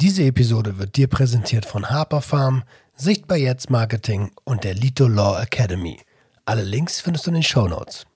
Diese Episode wird dir präsentiert von Harper Farm, Sichtbar Jetzt Marketing und der Lito Law Academy. Alle Links findest du in den Show Notes.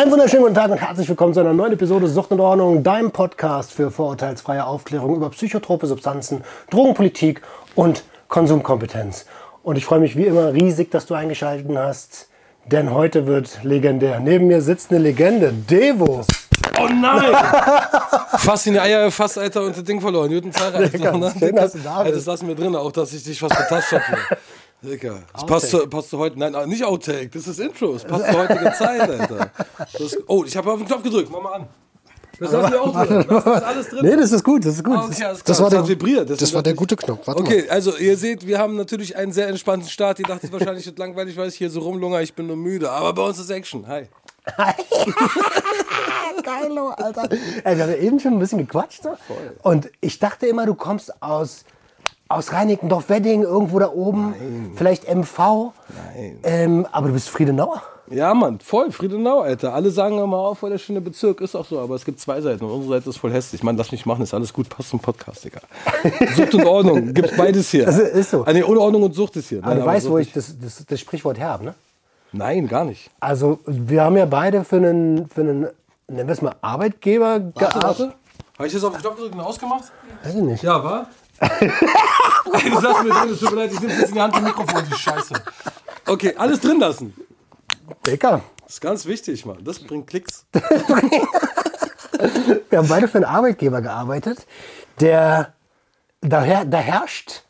Einen wunderschönen guten Tag und herzlich willkommen zu einer neuen Episode Sucht und Ordnung, deinem Podcast für vorurteilsfreie Aufklärung über psychotrope Substanzen, Drogenpolitik und Konsumkompetenz. Und ich freue mich wie immer riesig, dass du eingeschaltet hast, denn heute wird legendär. Neben mir sitzt eine Legende, Devo. Oh nein! fast in die Eier gefasst, Alter, und das Ding verloren. Guten Tag, Alter. Schön, dass du da bist. Das lassen wir drin, auch dass ich dich fast betatscht habe. Digga, das passt zu, passt zu heute. Nein, nicht Outtake, das ist Intro. Das passt zur heutigen Zeit, Alter. Das, oh, ich habe auf den Knopf gedrückt. Mach mal an. Das wir auch drin. Das ist alles drin. Nee, das ist gut, das ist gut. Ah, okay, klar. das war Das der. Das, Das war der gute Knopf. Warte Okay, also ihr seht, wir haben natürlich einen sehr entspannten Start. Ihr dachtet wahrscheinlich, wird langweilig, weil ich hier so rumlunger, ich bin nur müde. Aber bei uns ist Action. Hi. mal. Geilo, Alter. Ey, wir haben ja eben schon ein bisschen gequatscht. So. Und ich dachte immer, du kommst aus, aus Reinickendorf-Wedding, irgendwo da oben. Vielleicht MV. Nein. Ähm, aber du bist Friedenauer. Ja, Mann, voll, Friedenau, Alter. Alle sagen immer, oh, voll der schöne Bezirk, ist auch so, aber es gibt zwei Seiten und unsere Seite ist voll hässlich. Mann, lass mich machen, ist alles gut, passt zum Podcast, Digga. Sucht und Ordnung, gibt's beides hier. Das ist so. Ah, nee, ohne Ordnung und Sucht ist hier. Aber Nein, du aber weißt, wo ich das, das, das Sprichwort her habe, ne? Nein, gar nicht. Also, wir haben ja beide für einen, für einen nennen wir es mal, Arbeitgeber gearbeitet. Habe ich jetzt auf den Knopf gedrückt und ausgemacht? Weiß ich nicht. Ja, war? Das lassen wir drin, es tut mir leid, ich nehme jetzt in die Hand im Mikrofon, die Scheiße. Okay, alles drin lassen. Dicker. Das ist ganz wichtig, Mann. Das bringt Klicks. Wir haben beide für einen Arbeitgeber gearbeitet, der, da, her, da herrscht,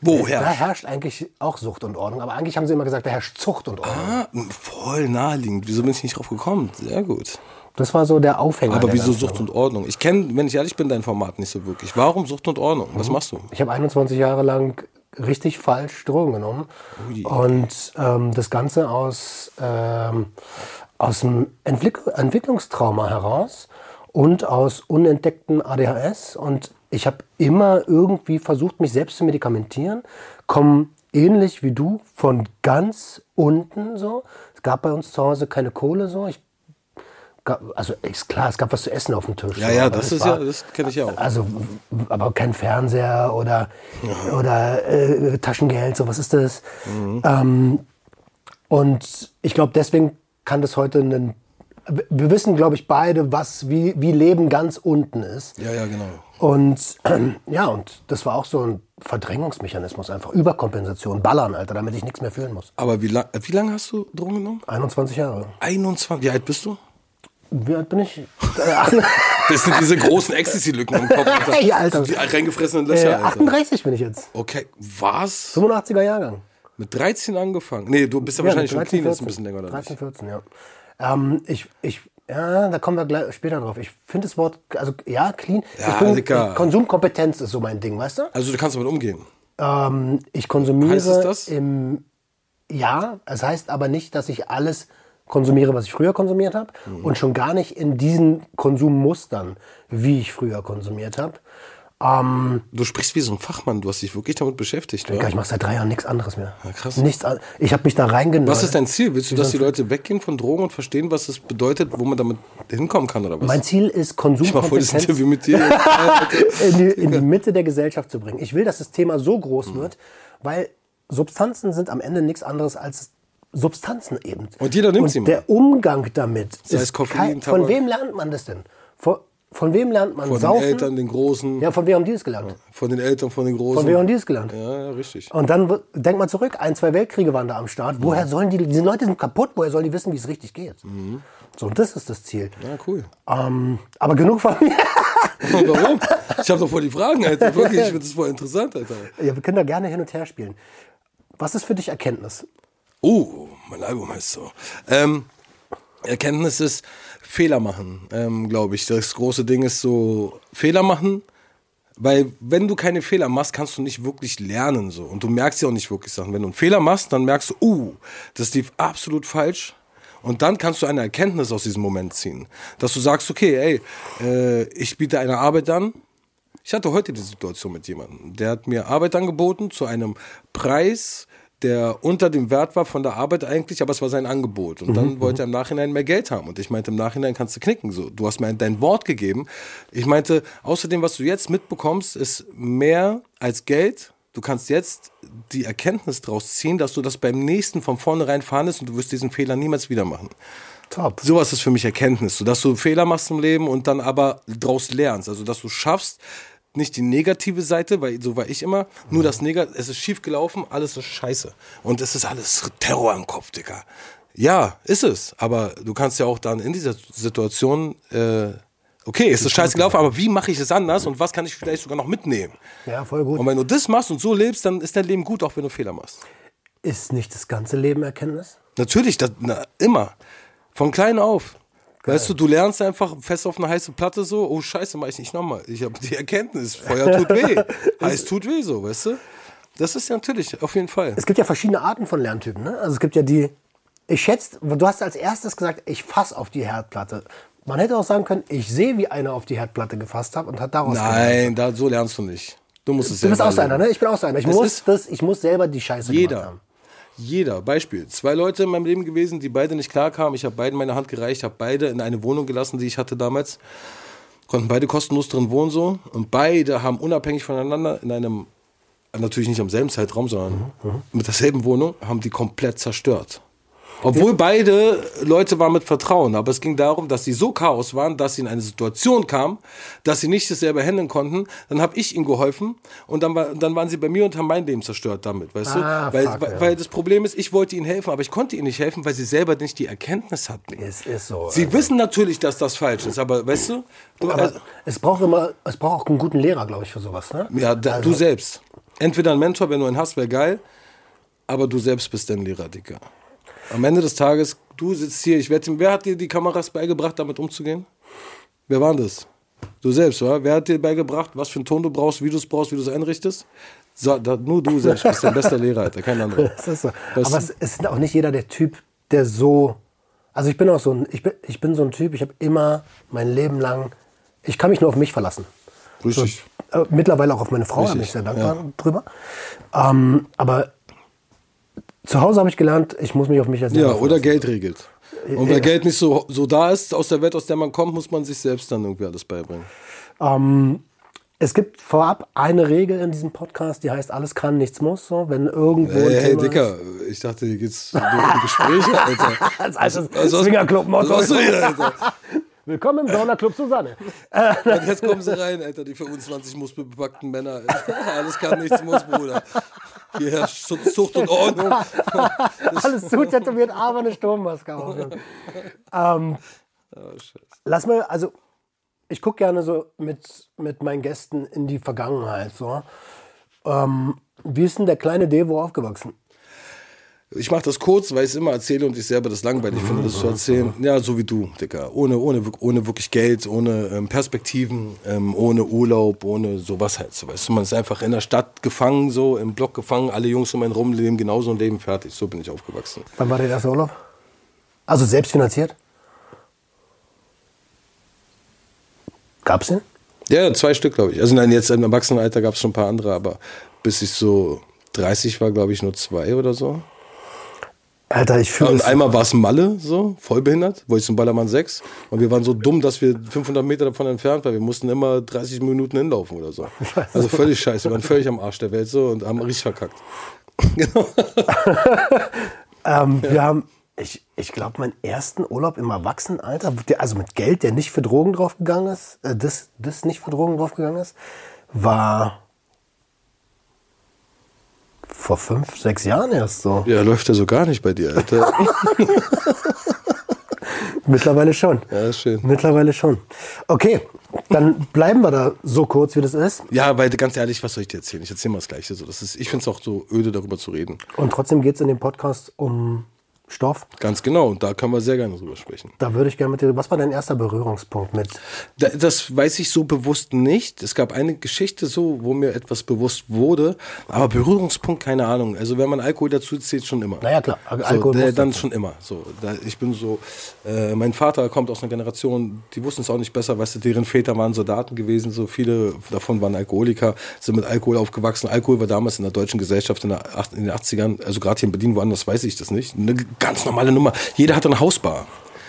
Woher? da herrscht eigentlich auch Sucht und Ordnung. Aber eigentlich haben sie immer gesagt, da herrscht Zucht und Ordnung. Ah, voll naheliegend. Wieso bin ich nicht drauf gekommen? Sehr gut. Das war so der Aufhänger. Aber wieso Sucht und Ordnung? Ich kenne, wenn ich ehrlich bin, dein Format nicht so wirklich. Warum Sucht und Ordnung? Was machst du? Ich habe 21 Jahre lang richtig falsch Drogen genommen. Ui. Und ähm, das Ganze aus, ähm, aus einem Entwick Entwicklungstrauma heraus und aus unentdeckten ADHS. Und ich habe immer irgendwie versucht, mich selbst zu medikamentieren. Komme ähnlich wie du von ganz unten so. Es gab bei uns zu Hause keine Kohle so. Ich also ist klar, es gab was zu essen auf dem Tisch. Ja, ja, das ist war- ja, das kenne ich ja auch. also, aber kein Fernseher oder, oder äh, Taschengeld, so was ist das? Mhm. Ähm, und ich glaube, deswegen kann das heute ein. Wir wissen, glaube ich, beide, was, wie, wie Leben ganz unten ist. Ja, ja, genau. Und ja, und das war auch so ein Verdrängungsmechanismus, einfach Überkompensation, ballern, Alter, damit ich nichts mehr fühlen muss. Aber wie, lang, wie lange hast du Drogen genommen? 21 Jahre. 21. Wie alt bist du? Wie alt bin ich? Äh, Das sind diese großen Ecstasy-Lücken im Kopf. Alter. Ey, Alter. Die reingefressenen äh, Löcher, Alter. 38 bin ich jetzt. Okay, was? 85er Jahrgang. Mit 13 angefangen? Nee, du bist ja, wahrscheinlich schon clean, ist ein bisschen länger, oder 13, nicht? 14, ja. Ähm, ich, ich, ja, da kommen wir gleich später drauf. Ich finde das Wort, also ja, clean. Ja, ich bin, ich, Konsumkompetenz ist so mein Ding, weißt du? Also du kannst damit umgehen. Ähm, ich konsumiere Heißt es das? im, ja, es heißt aber nicht, dass ich alles konsumiere, was ich früher konsumiert habe Mhm. und schon gar nicht in diesen Konsummustern, wie ich früher konsumiert habe. Ähm, Du sprichst wie so ein Fachmann, du hast dich wirklich damit beschäftigt, oder? ich mache seit drei Jahren nichts anderes mehr. Ja, krass. Nichts, ich habe mich da reingenommen. Was ist dein Ziel? Willst du, dass die Leute weggehen von Drogen und verstehen, was es bedeutet, wo man damit hinkommen kann, oder was? Mein Ziel ist, Konsumkompetenz Interview mit dir. in die, in die Mitte der Gesellschaft zu bringen. Ich will, dass das Thema so groß Mhm. wird, weil Substanzen sind am Ende nichts anderes als Substanzen eben. Und jeder nimmt Und sie mal. der Umgang damit Sei es ist Koffein, kein, Von Tabak. wem lernt man das denn? Von, von wem lernt man Von den Saufen? Eltern, den Großen, Ja, von wem haben die es gelernt? von den Eltern, von den Großen. Von wem haben die es gelernt? ja, ja, richtig. Und dann wird- denk mal zurück, ein, zwei Weltkriege waren da am Start. Woher sollen die, diese Leute sind kaputt, woher sollen die wissen, wie es richtig geht? So, und das ist das Ziel. Ja, cool. Ähm, aber genug von mir. Warum? Ich habe doch voll die Fragen, Alter. Wirklich, ich finde das voll interessant, Alter. Ja, wir können da gerne hin und her spielen. Was ist für dich Erkenntnis? Oh, mein Album heißt so. Ähm, Erkenntnis ist Fehler machen, ähm, glaube ich. Das große Ding ist so Fehler machen, weil wenn du keine Fehler machst, kannst du nicht wirklich lernen so und du merkst ja auch nicht wirklich Sachen. Wenn du einen Fehler machst, dann merkst du, uh, das lief absolut falsch. Und dann kannst du eine Erkenntnis aus diesem Moment ziehen, dass du sagst, okay, ey, äh, ich biete eine Arbeit an. Ich hatte heute die Situation mit jemandem, der hat mir Arbeit angeboten zu einem Preis, der unter dem Wert war von der Arbeit eigentlich, aber es war sein Angebot. Und dann wollte er im Nachhinein mehr Geld haben. Und ich meinte, im Nachhinein kannst du knicken. So, du hast mir dein Wort gegeben. Ich meinte, außerdem, was du jetzt mitbekommst, ist mehr als Geld. Du kannst jetzt die Erkenntnis daraus ziehen, dass du das beim nächsten von vornherein verhandelst und du wirst diesen Fehler niemals wieder machen. Top. Sowas ist für mich Erkenntnis, so dass du Fehler machst im Leben und dann aber daraus lernst. Also, dass du schaffst, nicht die negative Seite, weil so war ich immer, nur das Negative, es ist schief gelaufen, alles ist scheiße. Und es ist alles Terror im Kopf, Digga. Ja, ist es. Aber du kannst ja auch dann in dieser Situation, äh, okay, es ist scheiße gelaufen, aber wie mache ich es anders und was kann ich vielleicht sogar noch mitnehmen? Ja, voll gut. Und wenn du das machst und so lebst, dann ist dein Leben gut, auch wenn du Fehler machst. Ist nicht das ganze Leben Erkenntnis? Natürlich, das, na, immer. Von klein auf. Weißt du, du lernst einfach fest auf eine heiße Platte so, oh Scheiße, mach ich nicht nochmal. Ich habe die Erkenntnis, Feuer tut weh. Heiß tut weh so, weißt du? Das ist ja natürlich, auf jeden Fall. Es gibt ja verschiedene Arten von Lerntypen. Ne? Also es gibt ja die, ich schätze, du hast als erstes gesagt, ich fass auf die Herdplatte. Man hätte auch sagen können, ich sehe, wie einer auf die Herdplatte gefasst hat und hat daraus. Nein, da, so lernst du nicht. Du musst es Du bist selber auch so einer, ne? Ich bin auch so einer. Ich, muss, das, ich muss selber die Scheiße gemacht Jeder. haben. Jeder. Beispiel. Zwei Leute in meinem Leben gewesen, die beide nicht klarkamen. Ich habe beiden meine Hand gereicht, habe beide in eine Wohnung gelassen, die ich hatte damals. Konnten beide kostenlos drin wohnen so. Und beide haben unabhängig voneinander in einem, natürlich nicht am selben Zeitraum, sondern mit derselben Wohnung, haben die komplett zerstört. Obwohl beide Leute waren mit Vertrauen, aber es ging darum, dass sie so Chaos waren, dass sie in eine Situation kamen, dass sie nicht das selber handeln konnten. Dann habe ich ihnen geholfen und dann, war, dann waren sie bei mir und haben mein Leben zerstört damit, weißt Ah, du? Weil, fuck, weil, ja. weil das Problem ist, ich wollte ihnen helfen, aber ich konnte ihnen nicht helfen, weil sie selber nicht die Erkenntnis hatten. Es ist so. Sie wissen natürlich, dass das falsch ist, aber weißt du? du aber also, es braucht immer, es braucht auch einen guten Lehrer, glaube ich, für sowas. Ne? ja, da, Also- du selbst. Entweder ein Mentor, wenn du einen hast, wäre geil, aber du selbst bist dein Lehrer, Dicker. Am Ende des Tages, du sitzt hier, ich werde, wer hat dir die Kameras beigebracht, damit umzugehen? Wer war das? Du selbst, oder? Wer hat dir beigebracht, was für einen Ton du brauchst, wie du es brauchst, wie du es einrichtest? So, da, nur du selbst bist dein bester Lehrer, Alter, kein anderer. Das ist so. Das- Aber es ist auch nicht jeder der Typ, der so. Also ich bin auch so ein, ich bin, ich bin so ein Typ, ich habe immer mein Leben lang, ich kann mich nur auf mich verlassen. Richtig. Äh, mittlerweile auch auf meine Frau, da bin ich sehr dankbar drüber. Ähm, aber zu Hause habe ich gelernt, ich muss mich auf mich als Ja, oder. Geld regelt. Und weil Geld nicht so, so da ist aus der Welt, aus der man kommt, muss man sich selbst dann irgendwie alles beibringen. Ähm, es gibt vorab eine Regel in diesem Podcast, die heißt, alles kann, nichts muss. So, wenn irgendwo Hey, hey Dicker, ich dachte, hier geht's nur um Gespräche, Alter. Als altes Also, Swingerclub-Motto. machst du hier, Alter? Willkommen im Saunaclub Susanne. Und jetzt kommen sie rein, Alter, die 25 muskelbepackten Männer. Alter. Alles kann, nichts muss, Bruder. Hier herrscht Zucht und Ordnung. Alles zu tätowiert, aber eine Sturmmaske auf. ähm, lass mal, also ich gucke gerne so mit, mit meinen Gästen in die Vergangenheit. So. Ähm, wie ist denn der kleine Devo aufgewachsen? Ich mache das kurz, weil ich es immer erzähle und ich selber das langweilig finde, das zu erzählen. Ja, so wie du, Dicker. Ohne, ohne, ohne wirklich Geld, ohne ähm, Perspektiven, ähm, ohne Urlaub, ohne sowas halt. So, weißt du, man ist einfach in der Stadt gefangen, so im Block gefangen, alle Jungs um einen rum leben genauso ein Leben fertig. So bin ich aufgewachsen. Wann war der erste Urlaub? Also selbst finanziert? Gab's den? Ja, zwei Stück, glaube ich. Also nein, jetzt im Erwachsenenalter gab es schon ein paar andere, aber bis ich so 30 war, glaube ich, nur zwei oder so. Alter, ich fühle Und es. einmal war es Malle, so, vollbehindert, wollte ich zum Ballermann 6. Und wir waren so dumm, dass wir 500 Meter davon entfernt waren. Wir mussten immer 30 Minuten hinlaufen oder so. Also völlig scheiße. Wir waren völlig am Arsch der Welt so und haben richtig verkackt. genau. Ähm, Wir haben, ich, ich glaube, meinen ersten Urlaub im Erwachsenenalter, also mit Geld, der nicht für Drogen draufgegangen ist, äh, das, das nicht für Drogen draufgegangen ist, war vor fünf, sechs Jahren erst so. Ja, läuft ja so gar nicht bei dir, Alter. Mittlerweile schon. Ja, ist schön. Mittlerweile schon. Okay, dann bleiben wir da so kurz, wie das ist. Ja, weil ganz ehrlich, was soll ich dir erzählen? Ich erzähle mal das Gleiche. So, das ist, ich finde es auch so öde, darüber zu reden. Und trotzdem geht es in dem Podcast um Stoff. Ganz genau, und da können wir sehr gerne drüber sprechen. Da würde ich gerne mit dir. Was war dein erster Berührungspunkt mit? Da- Das weiß ich so bewusst nicht. Es gab eine Geschichte so, wo mir etwas bewusst wurde, aber Berührungspunkt, keine Ahnung. Also wenn man Alkohol dazu zählt, schon immer. Naja, klar, Al- so, Alkohol der, dann schon immer. So, da, ich bin so, äh, mein Vater kommt aus einer Generation, die wussten es auch nicht besser, weißt du, deren Väter waren Soldaten gewesen, so viele davon waren Alkoholiker, sind mit Alkohol aufgewachsen. Alkohol war damals in der deutschen Gesellschaft in, der, in den 80ern, also gerade hier in Berlin, woanders weiß ich das nicht, eine ganz normale Nummer. Jeder hatte eine Hausbar.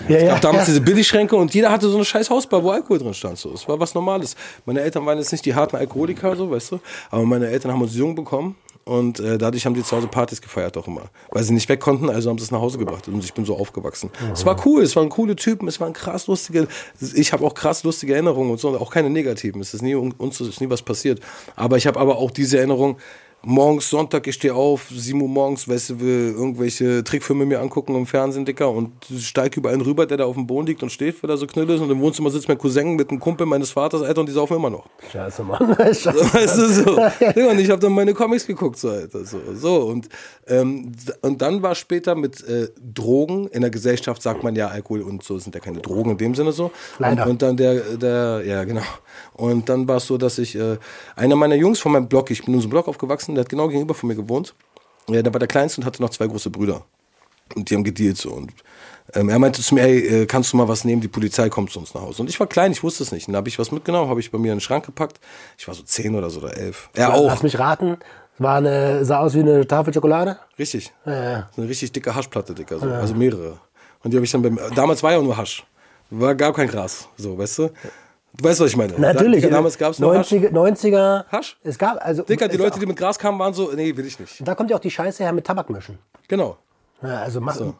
Ja, es ja, gab damals ja. diese Billigschränke und jeder hatte so eine scheiß Hausbar, wo Alkohol drin stand. So. Es war was Normales. Meine Eltern waren jetzt nicht die harten Alkoholiker, so, weißt du, aber meine Eltern haben uns jung bekommen und äh, dadurch haben die zu Hause Partys gefeiert auch immer. Weil sie nicht weg konnten, also haben sie es nach Hause gebracht und ich bin so aufgewachsen. Es war cool, es waren coole Typen, es waren krass lustige, ich habe auch krass lustige Erinnerungen und so, auch keine negativen. Es ist nie, uns ist nie was passiert. Aber ich habe aber auch diese Erinnerung, morgens Sonntag, ich stehe auf, 7 Uhr morgens, weißt du, will irgendwelche Trickfilme mir angucken im Fernsehen, Dicker, und steig über einen rüber, der da auf dem Boden liegt und steht, weil er so knüll ist, und im Wohnzimmer sitzt mein Cousin mit einem Kumpel meines Vaters, Alter, und die saufen immer noch. Scheiße, Mann. Scheiße. Weißt du, so. Digga, und ich habe dann meine Comics geguckt, so, Alter, so, so. Und, ähm, und dann war später mit äh, Drogen, in der Gesellschaft sagt man ja, Alkohol und so sind ja keine Drogen in dem Sinne so. Leider. Und, und dann der, der, ja, genau. Und dann war es so, dass ich, äh, einer meiner Jungs von meinem Blog, ich bin in so einem Blog aufgewachsen, der hat genau gegenüber von mir gewohnt. Ja, der war der Kleinste und hatte noch zwei große Brüder. Und die haben gedealt so. Und ähm, er meinte zu mir, ey, äh, kannst du mal was nehmen? Die Polizei kommt zu uns nach Hause. Und ich war klein, ich wusste es nicht. Und dann habe ich was mitgenommen, habe ich bei mir in den Schrank gepackt. Ich war so zehn oder so oder elf. Er auch. Lass mich raten. War eine, sah aus wie eine Tafel Schokolade. Richtig. Ja, ja. So eine richtig dicke Haschplatte, dicker. So. Also mehrere. Und die habe ich dann beim. Damals war ja auch nur Hasch. War gar kein Gras. So, weißt du? Du weißt, was ich meine. Natürlich. Da, damals gab es nur Hasch. 90er, 90er. Hasch? Es gab, also. Dicker, die Leute, die mit Gras kamen, waren so, nee, will ich nicht. Da kommt ja auch die Scheiße her mit Tabak mischen. Genau. Ja, also mach, wenn,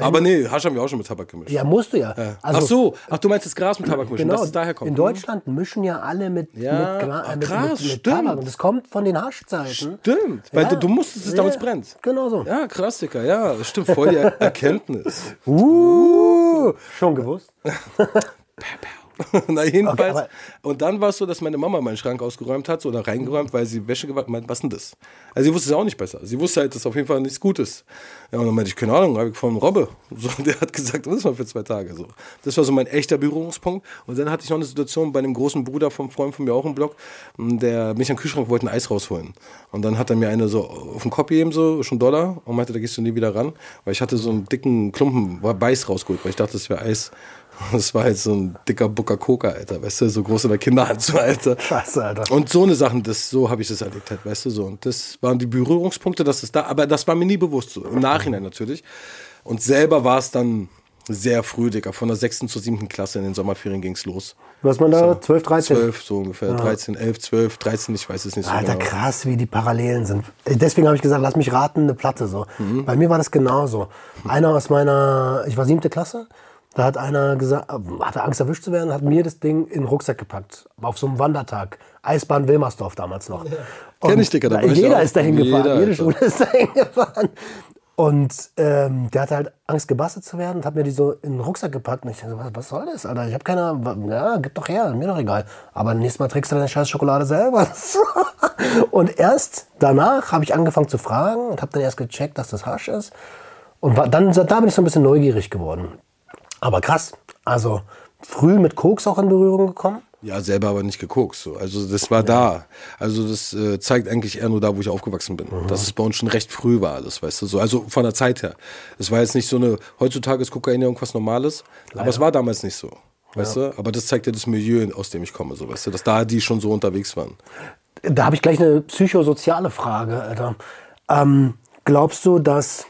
Aber nee, Hasch haben wir auch schon mit Tabak gemischt. ja, musst du ja. Also, ach so, ach, du meinst das Gras mit Tabak mischen, Genau, dass es daher kommt. in Deutschland mischen ja alle mit, Ja, mit, Gra ach, mit, krass, mit, mit stimmt. Tabak. Und das kommt von den Haschzeiten. Stimmt, weil Ja. du, du musstest es, damit es Ja, brennt. Genau so. Ja, krass, Dicker, ja, das stimmt, voll die Er- Erkenntnis. Uh, schon gewusst. Na, jedenfalls. Okay, und dann war es so, dass meine Mama meinen Schrank ausgeräumt hat so, oder reingeräumt, weil sie Wäsche gewaschen hat. Was denn das? Also sie wusste es auch nicht besser. Sie wusste halt, dass auf jeden Fall nichts Gutes. Ja, und dann meinte ich, keine Ahnung, habe ich von Robbe. So, der hat gesagt, das ist mal für zwei Tage. So. Das war so mein echter Berührungspunkt. Und dann hatte ich noch eine Situation bei einem großen Bruder vom Freund von mir auch im Blog, der mich am Kühlschrank wollte ein Eis rausholen. Und dann hat er mir eine so auf den Kopf gegeben, so schon Dollar, und meinte, da gehst du nie wieder ran. Weil ich hatte so einen dicken Klumpen, Beiß rausgeholt, weil ich dachte, das wäre Eis. Das war halt so ein dicker Bucker Coca, Alter, weißt du, so groß in der Kinderhand, so, Alter. Scheiße, Alter. Und so eine Sachen, das, so habe ich das erlebt halt, weißt du, so. Und das waren die Berührungspunkte, dass es da, aber das war mir nie bewusst, so. Im Nachhinein natürlich. Und selber war es dann sehr früh, Digga. Von der 6. zur 7. Klasse in den Sommerferien ging's los. Was man da? 12, 13? 12, so ungefähr. 13, 11, 12, 13, ich weiß es nicht so Alter, genau. krass, wie die Parallelen sind. Äh, Deswegen habe ich gesagt, lass mich raten, eine Platte so. Mhm. Bei mir war das genauso. Einer aus meiner, ich war siebte Klasse, da hat einer gesagt, hatte Angst erwischt zu werden, hat mir das Ding in den Rucksack gepackt. Auf so einem Wandertag. Eisbahn Wilmersdorf damals noch. Kenn ich, Digga, da ich Jeder auch. ist dahin gefahren, Jeder, jede. Schule ist dahin gefahren. Und ähm, der hatte halt Angst, gebastelt zu werden und hat mir die so in den Rucksack gepackt. Und ich dachte, was, was soll das, Alter? Ich habe keine, ja, gib doch her, mir doch egal. Aber nächstes Mal trägst du deine scheiß Schokolade selber. und erst danach habe ich angefangen zu fragen und habe dann erst gecheckt, dass das Hasch ist. Und war, dann, da bin ich so ein bisschen neugierig geworden. Aber krass, also früh mit Koks auch in Berührung gekommen. Ja, selber aber nicht geguckt. So. Also das war da. Also das äh, zeigt eigentlich eher nur da, wo ich aufgewachsen bin. Dass es bei uns schon recht früh war alles, weißt du. So. Also von der Zeit her. Es war jetzt nicht so eine, heutzutage ist Kokain ja irgendwas Normales, aber es war damals nicht so. Weißt du? Aber das zeigt ja das Milieu, aus dem ich komme, so weißt du, dass da die schon so unterwegs waren. Da habe ich gleich eine psychosoziale Frage, Alter. Ähm, glaubst du, dass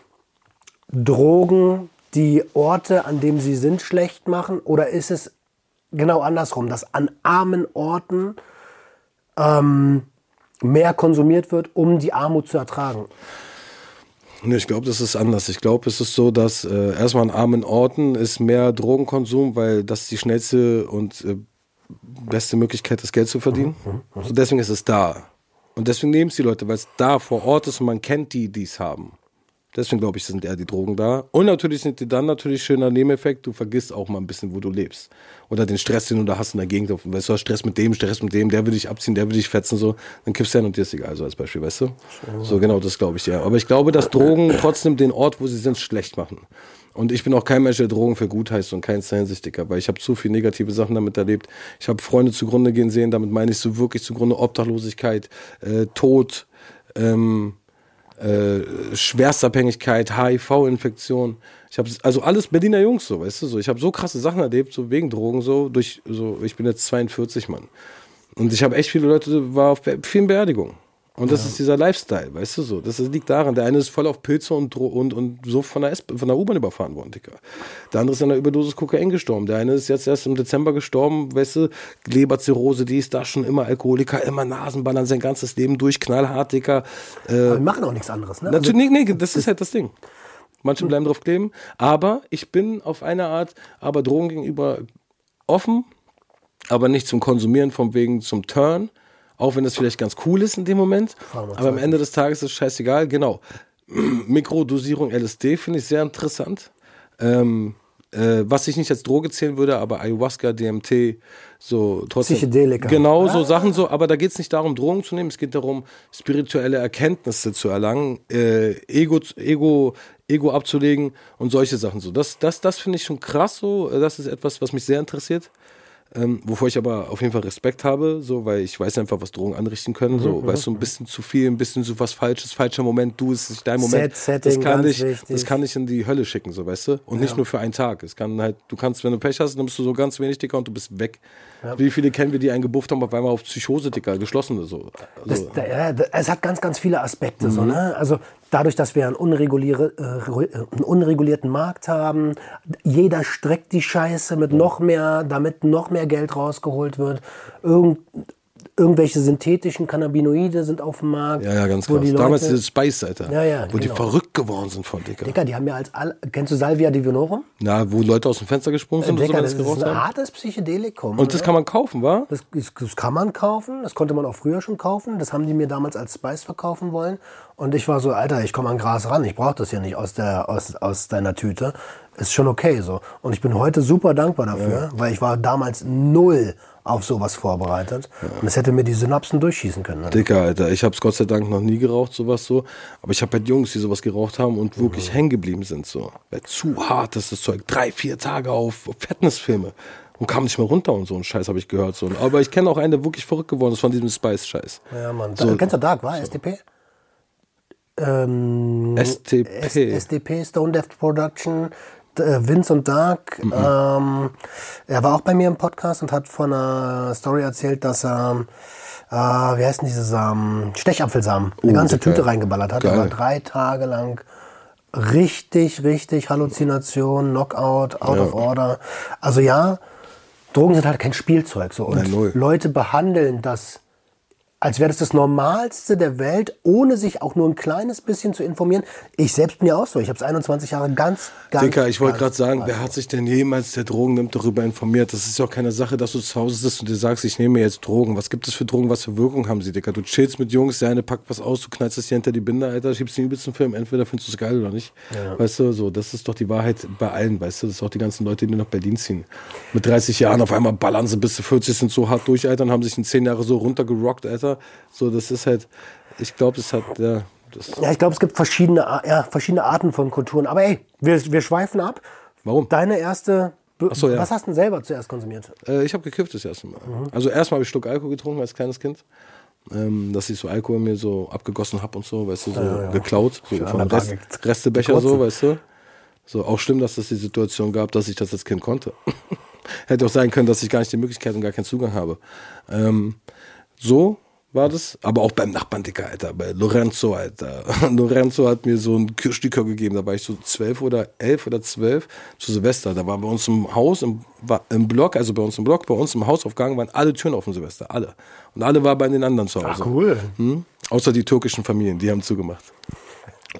Drogen die Orte, an denen sie sind, schlecht machen? Oder ist es genau andersrum, dass an armen Orten ähm, mehr konsumiert wird, um die Armut zu ertragen? Nee, ich glaube, das ist anders. Ich glaube, es ist so, dass äh, erstmal an armen Orten ist mehr Drogenkonsum, weil das die schnellste und äh, beste Möglichkeit ist, Geld zu verdienen. So deswegen ist es da. Und deswegen nehmen es die Leute, weil es da vor Ort ist und man kennt die, die es haben. Deswegen glaube ich, sind eher die Drogen da. Und natürlich sind die dann natürlich schöner Nebeneffekt, du vergisst auch mal ein bisschen, wo du lebst. Oder den Stress, den du da hast in der Gegend. Weißt du, Stress mit dem, Stress mit dem, der will dich abziehen, der will dich fetzen, so. Dann kippst du hin und dir ist egal, so als Beispiel, weißt du? So, genau, das glaube ich, ja. Aber ich glaube, dass Drogen trotzdem den Ort, wo sie sind, schlecht machen. Und ich bin auch kein Mensch, der Drogen für gut heißt und kein Hinsichtiger, weil ich habe zu viele negative Sachen damit erlebt. Ich habe Freunde zugrunde gehen sehen, damit meine ich so wirklich zugrunde Obdachlosigkeit, äh, Tod, ähm, äh, Schwerstabhängigkeit, HIV-Infektion. Ich habe also alles Berliner Jungs so, weißt du so. Ich habe so krasse Sachen erlebt, so wegen Drogen so. Durch so, ich bin jetzt 42 Mann und ich habe echt viele Leute war auf vielen Beerdigungen. Und das ja. ist dieser Lifestyle, weißt du so. Das liegt daran. Der eine ist voll auf Pilze und, und, und so von der, von der U-Bahn überfahren worden, Dicker. Der andere ist an der Überdosis Kokain gestorben. Der eine ist jetzt erst im Dezember gestorben, weißt du, Leberzirrhose, die ist da schon immer Alkoholiker, immer Nasenballern, sein ganzes Leben durch, knallhart, Dicker. Äh, aber wir machen auch nichts anderes, ne? Natürlich, also, nee, nee, das ist halt das Ding. Manche bleiben drauf kleben. Aber ich bin auf eine Art, aber Drogen gegenüber offen, aber nicht zum Konsumieren, vom wegen zum Turn auch wenn das vielleicht ganz cool ist in dem Moment. Aber am Ende des Tages ist es scheißegal. Genau. Mikrodosierung LSD finde ich sehr interessant. Ähm, äh, was ich nicht als Droge zählen würde, aber Ayahuasca, DMT, so trotzdem. Psychedelika. Genau, so ah. Sachen so. Aber da geht es nicht darum, Drogen zu nehmen. Es geht darum, spirituelle Erkenntnisse zu erlangen, äh, Ego, Ego, Ego abzulegen und solche Sachen so. Das, das, das finde ich schon krass so. Das ist etwas, was mich sehr interessiert. Ähm, wovor ich aber auf jeden Fall Respekt habe, so, weil ich weiß einfach, was Drogen anrichten können. So, mhm, weißt du, ein bisschen zu viel, ein bisschen zu was Falsches, falscher Moment, du, es ist nicht dein Moment. Set, das kann dich, das kann dich in die Hölle schicken, so, weißt du? Und ja. nicht nur für einen Tag. Es kann halt, du kannst, wenn du Pech hast, dann bist du so ganz wenig dicker und du bist weg. Ja. Wie viele kennen wir, die einen gebufft haben, auf einmal auf Psychose dicker, geschlossene, so. Also, das, ja, es hat ganz, ganz viele Aspekte, mhm. so, ne? Also, dadurch, dass wir einen, unregulier äh, einen unregulierten Markt haben, jeder streckt die Scheiße mit noch mehr, damit noch mehr Geld rausgeholt wird. Irgend, irgendwelche synthetischen Cannabinoide sind auf dem Markt. Ja, ja, ganz. Leute, Damals diese Spice, Alter. Ja, ja, wo genau. die verrückt geworden sind von Dicker. Dicker, die haben ja als all, kennst du Salvia divinorum? Na, wo Leute aus dem Fenster gesprungen sind äh, Dicker, und so, das, das ist ein hartes Psychedelikum. Und das kann man kaufen, wa? Das, das, kann man kaufen, das konnte man auch früher schon kaufen. Das haben die mir damals als Spice verkaufen wollen. Und ich war so, Alter, ich komme an Gras ran, ich brauche das ja nicht aus, der, aus, aus deiner Tüte. Ist schon okay so. Und ich bin heute super dankbar dafür, ja. weil ich war damals null auf sowas vorbereitet. Ja. Und es hätte mir die Synapsen durchschießen können. Ne? Dicker, Alter. Ich habe es Gott sei Dank noch nie geraucht, sowas so. Aber ich habe halt Jungs, die sowas geraucht haben und wirklich mhm. hängen geblieben sind. So. Weil zu hart ist das Zeug. Drei, vier Tage auf Fitnessfilme. Und kam nicht mehr runter und so ein Scheiß habe ich gehört. So. Aber ich kenne auch einen, der wirklich verrückt geworden ist von diesem Spice-Scheiß. Ja, Mann. So. Kennst du Dark, war so. SDP? Ähm, STP. S SDP, Stone Death Production. Äh, Vince und Dark, mhm. ähm, er war auch bei mir im Podcast und hat von einer Story erzählt, dass er, äh, wie heißt denn diese Samen? Stechapfelsamen, eine uh, ganze Tüte geil. reingeballert hat. Er war drei Tage lang richtig, richtig Halluzination, Knockout, out ja. of order. Also ja, Drogen sind halt kein Spielzeug so und Nein, Leute behandeln das als wäre das das Normalste der Welt, ohne sich auch nur ein kleines bisschen zu informieren. Ich selbst bin ja auch so. Ich habe es 21 Jahre ganz, ganz. Dicker, ich wollte gerade sagen, wer hat sich denn jemals, der Drogen nimmt, darüber informiert? Das ist ja auch keine Sache, dass du zu Hause sitzt und dir sagst, ich nehme jetzt Drogen. Was gibt es für Drogen? Was für Wirkung haben sie, Dicker? Du chillst mit Jungs, der eine packt was aus, du knallst es dir hinter die Binde, Alter, schiebst den übelsten Film. Entweder findest du es geil oder nicht. Ja. Weißt du, so, das ist doch die Wahrheit bei allen, weißt du? Das ist auch die ganzen Leute, die nach Berlin ziehen. Mit 30 Jahren auf einmal ballern sie bis zu 40, sind so hart durch, Alter, und haben sich in 10 Jahre so runtergerockt, Alter. So, das ist halt, ich glaube, es hat, ja. ja, ich glaube, es gibt verschiedene, ja, verschiedene Arten von Kulturen. Aber ey, wir, wir schweifen ab. Warum? Deine erste. So, ja. Was hast du denn selber zuerst konsumiert? Äh, ich habe gekifft das erste Mal. Mhm. Also erstmal habe ich Schluck Alkohol getrunken als kleines Kind. Ähm, dass ich so Alkohol mir so abgegossen habe und so, weißt du, so ja, ja, geklaut, so von Rest, Restebecher so, weißt du. So, auch schlimm, dass es die Situation gab, dass ich das als Kind konnte. Hätte auch sein können, dass ich gar nicht die Möglichkeit und gar keinen Zugang habe. Ähm, so, war das. Aber auch beim Nachbarn, Dicker, Alter, bei Lorenzo, Alter. Lorenzo hat mir so einen Kirschlikör gegeben, da war ich so zwölf oder elf oder zwölf zu Silvester. Da war bei uns im Haus, im, im Block, also bei uns im Block, bei uns im Hausaufgang waren alle Türen offen Silvester, alle. Und alle waren bei den anderen zu Hause. Ach, cool. Hm? Außer die türkischen Familien, die haben zugemacht.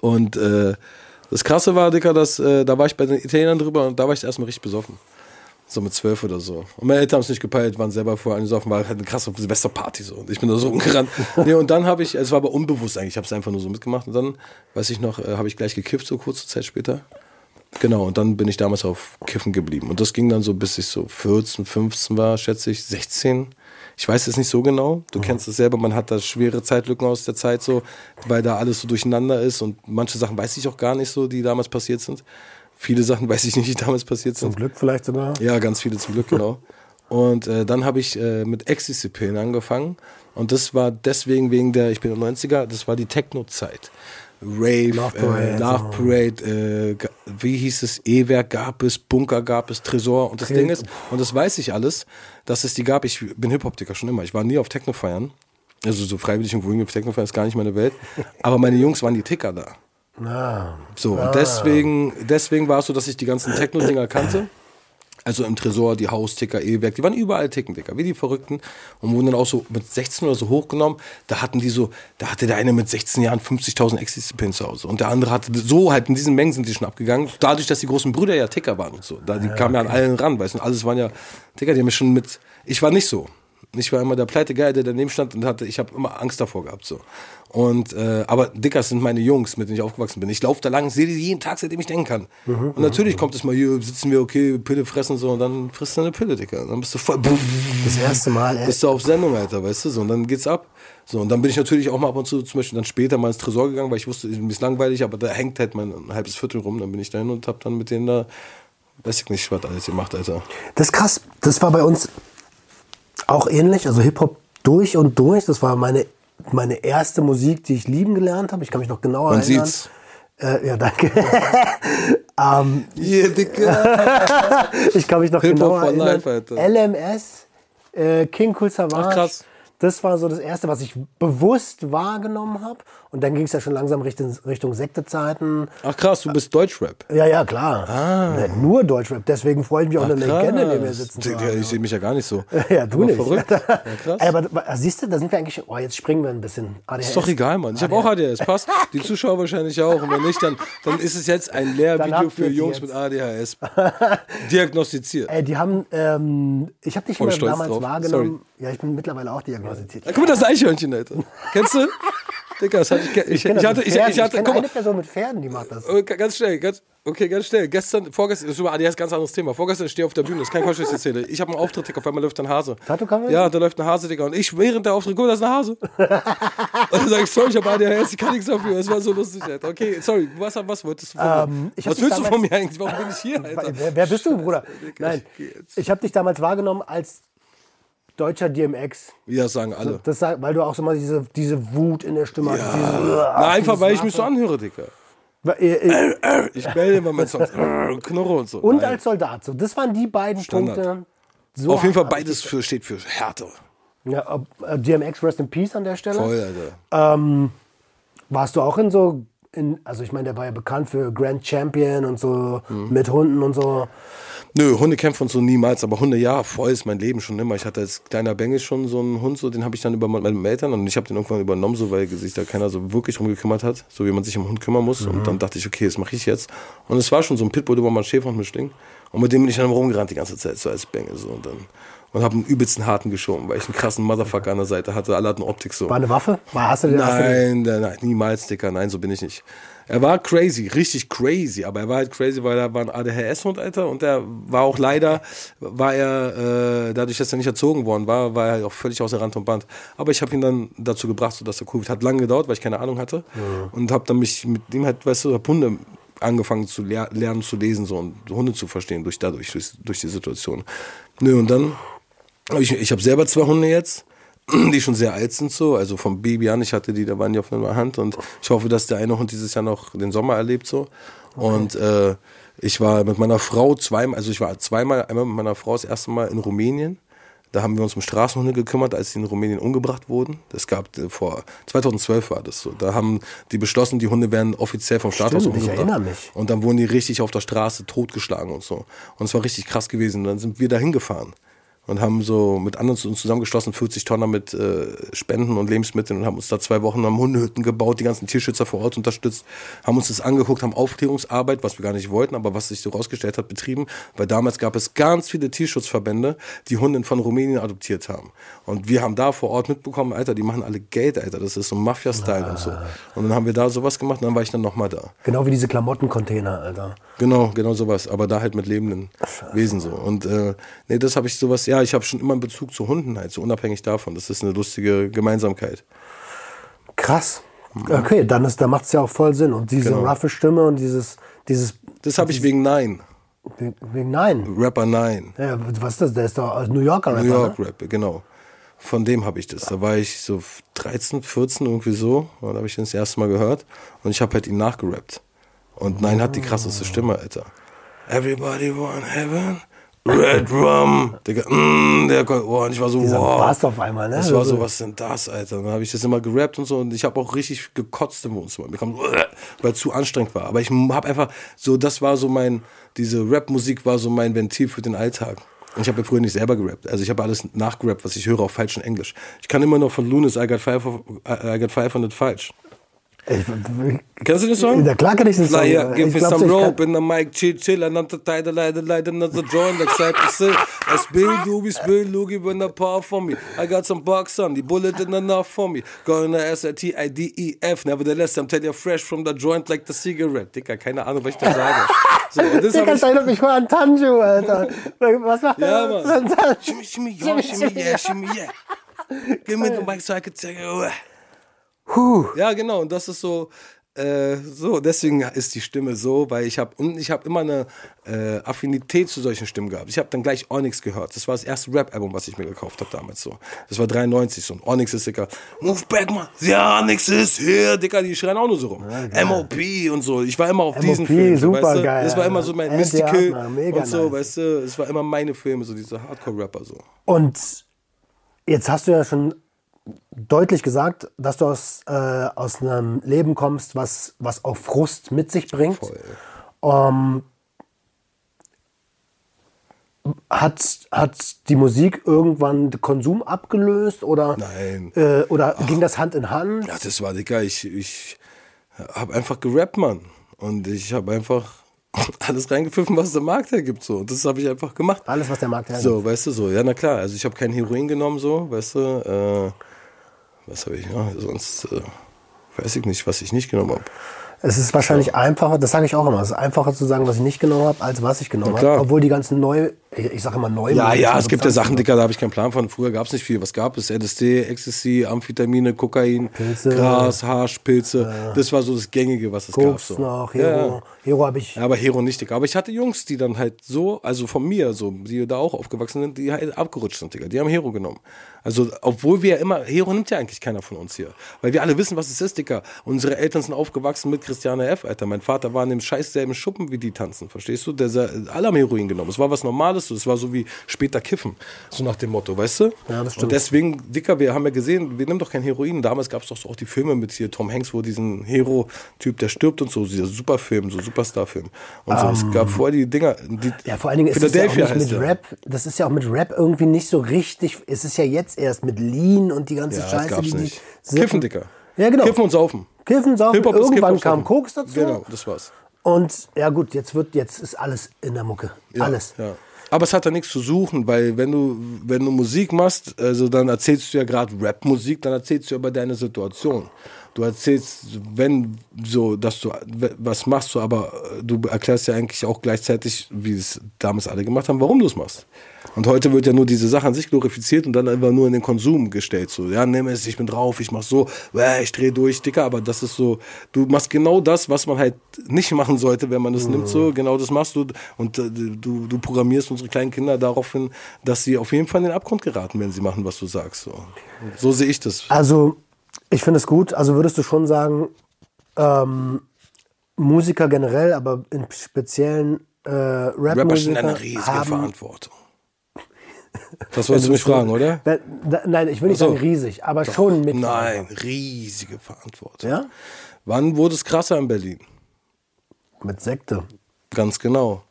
Und äh, das Krasse war, Dicker, dass, äh, da war ich bei den Italienern drüber und da war ich erstmal richtig besoffen. So mit zwölf oder so. Und meine Eltern haben es nicht gepeilt, waren selber vorher angesoffen, war halt eine krasse Silvesterparty so. Und ich bin da so umgerannt. nee, und dann habe ich, es war aber unbewusst eigentlich, ich habe es einfach nur so mitgemacht. Und dann, weiß ich noch, äh, habe ich gleich gekifft, so kurze Zeit später. Genau, und dann bin ich damals auf Kiffen geblieben. Und das ging dann so, bis ich so 14, 15 war, schätze ich, 16. Ich weiß es nicht so genau. Du kennst es selber, man hat da schwere Zeitlücken aus der Zeit so, weil da alles so durcheinander ist und manche Sachen weiß ich auch gar nicht so, die damals passiert sind. Viele Sachen weiß ich nicht, die damals passiert sind. Zum Glück vielleicht sogar. Ja, ganz viele zum Glück, genau. Und äh, dann habe ich äh, mit Ecstasy-Pillen angefangen. Und das war deswegen wegen der, ich bin 90er, das war die Techno-Zeit. Rave, Love Love Parade, Parade, äh, Love. Parade äh, wie hieß es, E-Werk gab es, Bunker gab es, Tresor. Und das Ding ist, und das weiß ich alles, dass es die gab. Ich bin Hip-Hop-Dicker schon immer. Ich war nie auf Techno-Feiern. Also so freiwillig irgendwo hin auf Techno-Feiern ist gar nicht meine Welt. Aber meine Jungs waren die Ticker da. Ah, So, und deswegen, deswegen war es so, dass ich die ganzen Techno-Dinger kannte. Also im Tresor, die Hausticker, E-Werk, die waren überall Tickendicker, wie die Verrückten. Und wurden dann auch so mit 16 oder so hochgenommen. Da hatten die so, da hatte der eine mit 16 Jahren 50.000 Ecstasy-Pillen zu Hause. Und der andere hatte, so halt in diesen Mengen sind die schon abgegangen. Dadurch, dass die großen Brüder ja Ticker waren und so. Da, die kamen ja an allen ran, weißt du. Und alles waren ja Ticker, die haben mich schon mit, ich war nicht so. Ich war immer der Pleitegeil, der daneben stand und hatte, ich habe immer Angst davor gehabt so. Und äh, aber Dickers sind meine Jungs, mit denen ich aufgewachsen bin. Ich laufe da lang, sehe die jeden Tag, seitdem ich denken kann. und natürlich kommt es mal hier, sitzen wir, okay, Pille fressen so und dann frisst du eine Pille, Dicker. Dann bist du voll, das erste Mal, ey. bist du auf Sendung, Alter, weißt du, so und dann geht's ab. So und dann bin ich natürlich auch mal ab und zu zum Beispiel dann später mal ins Tresor gegangen, weil ich wusste, mir ist langweilig, aber da hängt halt mein halbes Viertel rum. Dann bin ich dahin und hab dann mit denen da, weiß ich nicht, was alles gemacht, Alter. Das ist krass. Das war bei uns auch ähnlich. Also Hip-Hop durch und durch. Das war meine, meine erste Musik, die ich lieben gelernt habe. Ich kann mich noch genau Man erinnern. sieht's. Äh, ja, danke. ähm, Yeah, Dicker. ich kann mich noch genau for erinnern. life. LMS, äh, King Cool Savage. Ach, krass. Das war so das Erste, was ich bewusst wahrgenommen habe. Und dann ging es ja schon langsam Richtung, Richtung Sektezeiten. Ach krass, du bist Deutschrap. Ja, ja, klar. Ne, nur Deutschrap. Deswegen freue ich mich auch, eine Ah. Legende neben mir sitzen zu haben. Ich sehe mich ja gar nicht so. Ja, du Aber nicht. Verrückt. Ja, aber aber siehst du, da sind wir eigentlich. Oh, jetzt springen wir ein bisschen. ADHS. Ist doch egal, Mann. Ich habe auch ADHS. Passt. Die Zuschauer wahrscheinlich auch. Und wenn nicht, dann, dann ist es jetzt ein Lehrvideo für Jungs jetzt. mit ADHS. Diagnostiziert. Ey, die haben. Ähm, ich habe dich immer damals drauf. wahrgenommen. Ja, ich bin mittlerweile auch diagnostiziert. Ja, guck mal, das Eichhörnchen, Alter. Kennst du? Digga, das hatte ich, ich, ich, das hatte, ich, ich hatte, kenn guck eine Person mit Pferden, die macht das. äh, ganz schnell, ganz, okay, ganz schnell. Gestern, vorgestern, das ist über ADHS ganz anderes Thema. Vorgestern stehe ich auf der Bühne, das ist kein Quatsch, ich erzähle. Ich habe einen Auftritt, Digga, auf einmal läuft ein Hase. Tattoo-Kamera? Ja, da läuft ein Hase, Digga. Und ich während der Auftritt, guck, da ist ein Hase. Und dann sag ich, sorry, ich habe ADHS, ich kann nichts dafür. Das war so lustig, Alter. Okay, sorry, was, was wolltest du von mir? Ähm, ich was willst du von mir eigentlich? Warum bin ich hier, Alter? Wer, wer bist du, Bruder? Nein, ich ich habe dich damals wahrgenommen als deutscher DMX. Ja, das sagen alle. Das, sagt- weil du auch so mal diese, diese Wut in der Stimme hast. Diese, Na, einfach, weil ich mich so anhöre, Digga. Äh, äh, Ich melde immer mit Songs, äh, Knurre und so. Und Nein. als Soldat. So, das waren die beiden Standard. Punkte. So Auf jeden Fall beides für, steht für Härte. Ja, äh, DMX Rest in Peace an der Stelle. Voll, Alter. Warst du auch in so, in, also ich meine, der war ja bekannt für Grand Champion und so Mhm. mit Hunden und so. Nö, Hundekämpfe und so niemals, aber Hunde, ja, voll ist mein Leben schon immer. Ich hatte als kleiner Bengel schon so einen Hund, so, den habe ich dann über meine Eltern und ich habe den irgendwann übernommen, so, weil sich da keiner so wirklich drum gekümmert hat, so wie man sich um Hund kümmern muss. Und dann dachte ich, okay, das mache ich jetzt. Und es war schon so ein Pitbull über meinen Schäferhund-Mischling. Und mit dem bin ich dann rumgerannt die ganze Zeit, so als Bengel, so, und dann, und habe einen übelsten harten geschoben, weil ich einen krassen Motherfucker an der Seite hatte. Alle hatten Optik so. War eine Waffe? War, hast du den? Nein, nein, nein, niemals, Dicker. Nein, so bin ich nicht. Er war crazy, richtig crazy, aber er war halt crazy, weil er war ein ADHS-Hund, Alter, und er war auch leider, war er, äh, dadurch, dass er nicht erzogen worden war, war er auch völlig außer Rand und Band. Aber ich habe ihn dann dazu gebracht, so dass er Covid hat lange gedauert, weil ich keine Ahnung hatte und habe dann mich mit ihm halt, weißt du, Hunde angefangen zu ler lernen zu lesen so und Hunde zu verstehen durch dadurch durch, durch die Situation. Nö und dann ich ich habe selber zwei Hunde jetzt die schon sehr alt sind so, also vom Baby an, ich hatte die, da waren die auf einer Hand und ich hoffe, dass der eine Hund dieses Jahr noch den Sommer erlebt so. Und äh, ich war mit meiner Frau zweimal, also ich war zweimal, einmal mit meiner Frau das erste Mal in Rumänien. Da haben wir uns um Straßenhunde gekümmert, als sie in Rumänien umgebracht wurden. Das gab äh, vor 2012 war das so. Da haben die beschlossen, die Hunde werden offiziell vom Staat aus Stimmt, ich umgebracht. erinnere mich. Und dann wurden die richtig auf der Straße totgeschlagen und so. Und es war richtig krass gewesen. Und dann sind wir da hingefahren und haben so mit anderen uns zusammengeschlossen, 40 Tonner mit äh, Spenden und Lebensmitteln und haben uns da zwei Wochen am Hundehütten gebaut, die ganzen Tierschützer vor Ort unterstützt, haben uns das angeguckt, haben Aufklärungsarbeit, was wir gar nicht wollten, aber was sich so rausgestellt hat, betrieben, weil damals gab es ganz viele Tierschutzverbände, die Hunde von Rumänien adoptiert haben. Und wir haben da vor Ort mitbekommen, Alter, die machen alle Geld, Alter, das ist so Mafia-Style und so. Und dann haben wir da sowas gemacht und dann war ich dann nochmal da. Genau wie diese Klamottencontainer, Alter. Genau, genau sowas, aber da halt mit lebenden Wesen so. Und äh, nee, das habe ich sowas, ja, ich habe schon immer einen Bezug zu Hunden halt, so unabhängig davon. Das ist eine lustige Gemeinsamkeit. Krass. Okay, dann ist, da macht es ja auch voll Sinn. Und diese Genau. roughe Stimme und dieses, dieses, Das habe ich wegen Nein, wegen Nein. Rapper Nein. Ja, was ist das? Der ist doch New Yorker Rapper, New York ne? Rap, genau. Von dem habe ich das. Da war ich so 13, 14 irgendwie so. Und da habe ich den das erste Mal gehört. Und ich habe halt ihn nachgerappt. Und Nein hat die krasseste Stimme, Alter. Everybody want heaven. Red Rum. Digga, mm, der, oh, und ich war so, Dieser wow. Bass auf einmal, ne? Das war so, was denn das, Alter? Dann habe ich das immer gerappt und so und ich habe auch richtig gekotzt im Wohnzimmer. Mir kam, weil es zu anstrengend war. Aber ich habe einfach so, das war so mein, diese Rap-Musik war so mein Ventil für den Alltag. Und ich habe ja früher nicht selber gerappt. Also ich habe alles nachgerappt, was ich höre auf falschem Englisch. Ich kann immer noch von Lunas I Got, five, I got 500 falsch. Ich, Kennst du den Song? Ja, klar kenn ich den Song. Here, give Ich me some ich kann- rope in the mic, chill, chill, another tide, light, light, another joint, like Cypress Hill. I spill, doobie, spill, loogie, when the power for me. I got some bucks on, the bullet in enough for me. Going to SRT, IDEF, nevertheless, I'm telling you fresh from the joint like the cigarette. Dicker, keine Ahnung, was ich da sage. So, das hab das erinnert mich voll an Tanju, Alter. Was macht Ja, der? Mann. Tanju? Shimmy, shimmy, yo, shimmy, yeah, shimmy, yeah. Give me the mic so I can take it away. Ja, genau. Und das ist so, äh, so. Deswegen ist die Stimme so, weil ich habe und ich habe immer eine äh, Affinität zu solchen Stimmen gehabt. Ich habe dann gleich Onyx gehört. Das war das erste Rap-Album, was ich mir gekauft habe damals so. Das war 93 so. Und Onyx ist dicker. Move back, man. Ja, Onyx ist hier, dicker. Die schreien auch nur so rum. MOP und so. Ich war immer auf diesen MOP, Filmen. so, super weißt du? geil, Das war immer so mein Mystical und so, nice. weißt du. Es war immer meine Filme, so diese Hardcore-Rapper so. Und jetzt hast du ja schon deutlich gesagt, dass du aus, äh, aus einem Leben kommst, was, was auch Frust mit sich bringt. Ähm, hat, hat die Musik irgendwann den Konsum abgelöst oder, Nein. äh, oder ging das Hand in Hand? Ja, das war dicker. Ich, ich habe einfach gerappt, Mann. Und ich habe einfach alles reingepfiffen, was der Markt hergibt. So. Und das habe ich einfach gemacht. Alles, was der Markt hergibt. So, weißt du, so. Ja, na klar. Also ich habe kein Heroin genommen, so, weißt du. Äh, was habe ich noch? Sonst äh, weiß ich nicht, was ich nicht genommen habe. Es ist wahrscheinlich einfacher, das sage ich auch immer, es ist einfacher zu sagen, was ich nicht genommen habe, als was ich genommen habe. Obwohl die ganzen neu, ich, ich sage immer neu. Ja, ja, es gibt ja Sachen, Dicker, da habe ich keinen Plan von. Früher gab es nicht viel. Was gab es? LSD, Ecstasy, Amphetamine, Kokain, Pilze. Gras, Hasch, Pilze. Das war so das Gängige, was es gab. Koks So. noch, Ja, Hero. ja. Hero habe ich. Ja, aber Hero nicht, Digga. Aber ich hatte Jungs, die dann halt so, also von mir, so, die da auch aufgewachsen sind, die halt abgerutscht sind, Digga. Die haben Hero genommen. Also, obwohl wir ja immer, Hero nimmt ja eigentlich keiner von uns hier. Weil wir alle wissen, was es ist, Digga. Unsere Eltern sind aufgewachsen mit Christiane F., Alter. Mein Vater war in dem scheiß selben Schuppen, wie die tanzen, verstehst du? Der, alle haben Heroin genommen. Es war was Normales, es war so wie später Kiffen. So nach dem Motto, weißt du? Ja, das stimmt. Und deswegen, Dicker, wir haben ja gesehen, wir nehmen doch kein Heroin. Damals gab es doch so auch die Filme mit hier Tom Hanks, wo diesen Hero-Typ, der stirbt und so, dieser Superfilm, so Superstar-Film. Und so, es gab vorher die Dinger, die Ähm, Ja, vor allen Dingen ist es ja auch nicht mit. Rap, das ist ja auch mit Rap irgendwie nicht so richtig, es ist ja jetzt erst mit Lean und die ganze Ja, Scheiße, die nicht. Kiffen, Dicker. Ja, genau. Kiffen und saufen. Kiffen, saufen, irgendwann und kam. Koks dazu. Genau, das war's. Und ja gut, jetzt wird, jetzt ist alles in der Mucke. Ja, alles. Ja. Aber es hat da nichts zu suchen, weil wenn du, wenn du Musik machst, also dann erzählst du ja gerade Rap-Musik, dann erzählst du über deine Situation. Du erzählst, wenn so, dass du was machst, so, aber äh, du erklärst ja eigentlich auch gleichzeitig, wie es damals alle gemacht haben, warum du es machst. Und heute wird ja nur diese Sache an sich glorifiziert und dann einfach nur in den Konsum gestellt. So, ja, nimm es, ich bin drauf, ich mach so, ich drehe durch, Dicker, aber das ist so, du machst genau das, was man halt nicht machen sollte, wenn man das nimmt, so, genau das machst du und äh, du, du programmierst unsere kleinen Kinder darauf hin, dass sie auf jeden Fall in den Abgrund geraten, wenn sie machen, was du sagst. So, so sehe ich das. Also, ich finde es gut. Also würdest du schon sagen, ähm, Musiker generell, aber im speziellen äh, Rapper stehen Rap-Musiker eine riesige haben... Verantwortung. Das wolltest du mich fragen, oder? Da, da, nein, ich will nicht so. sagen riesig, aber schon mit. Nein, riesige Verantwortung. Ja? Wann wurde es krasser in Berlin? Mit Sekte. Ganz genau.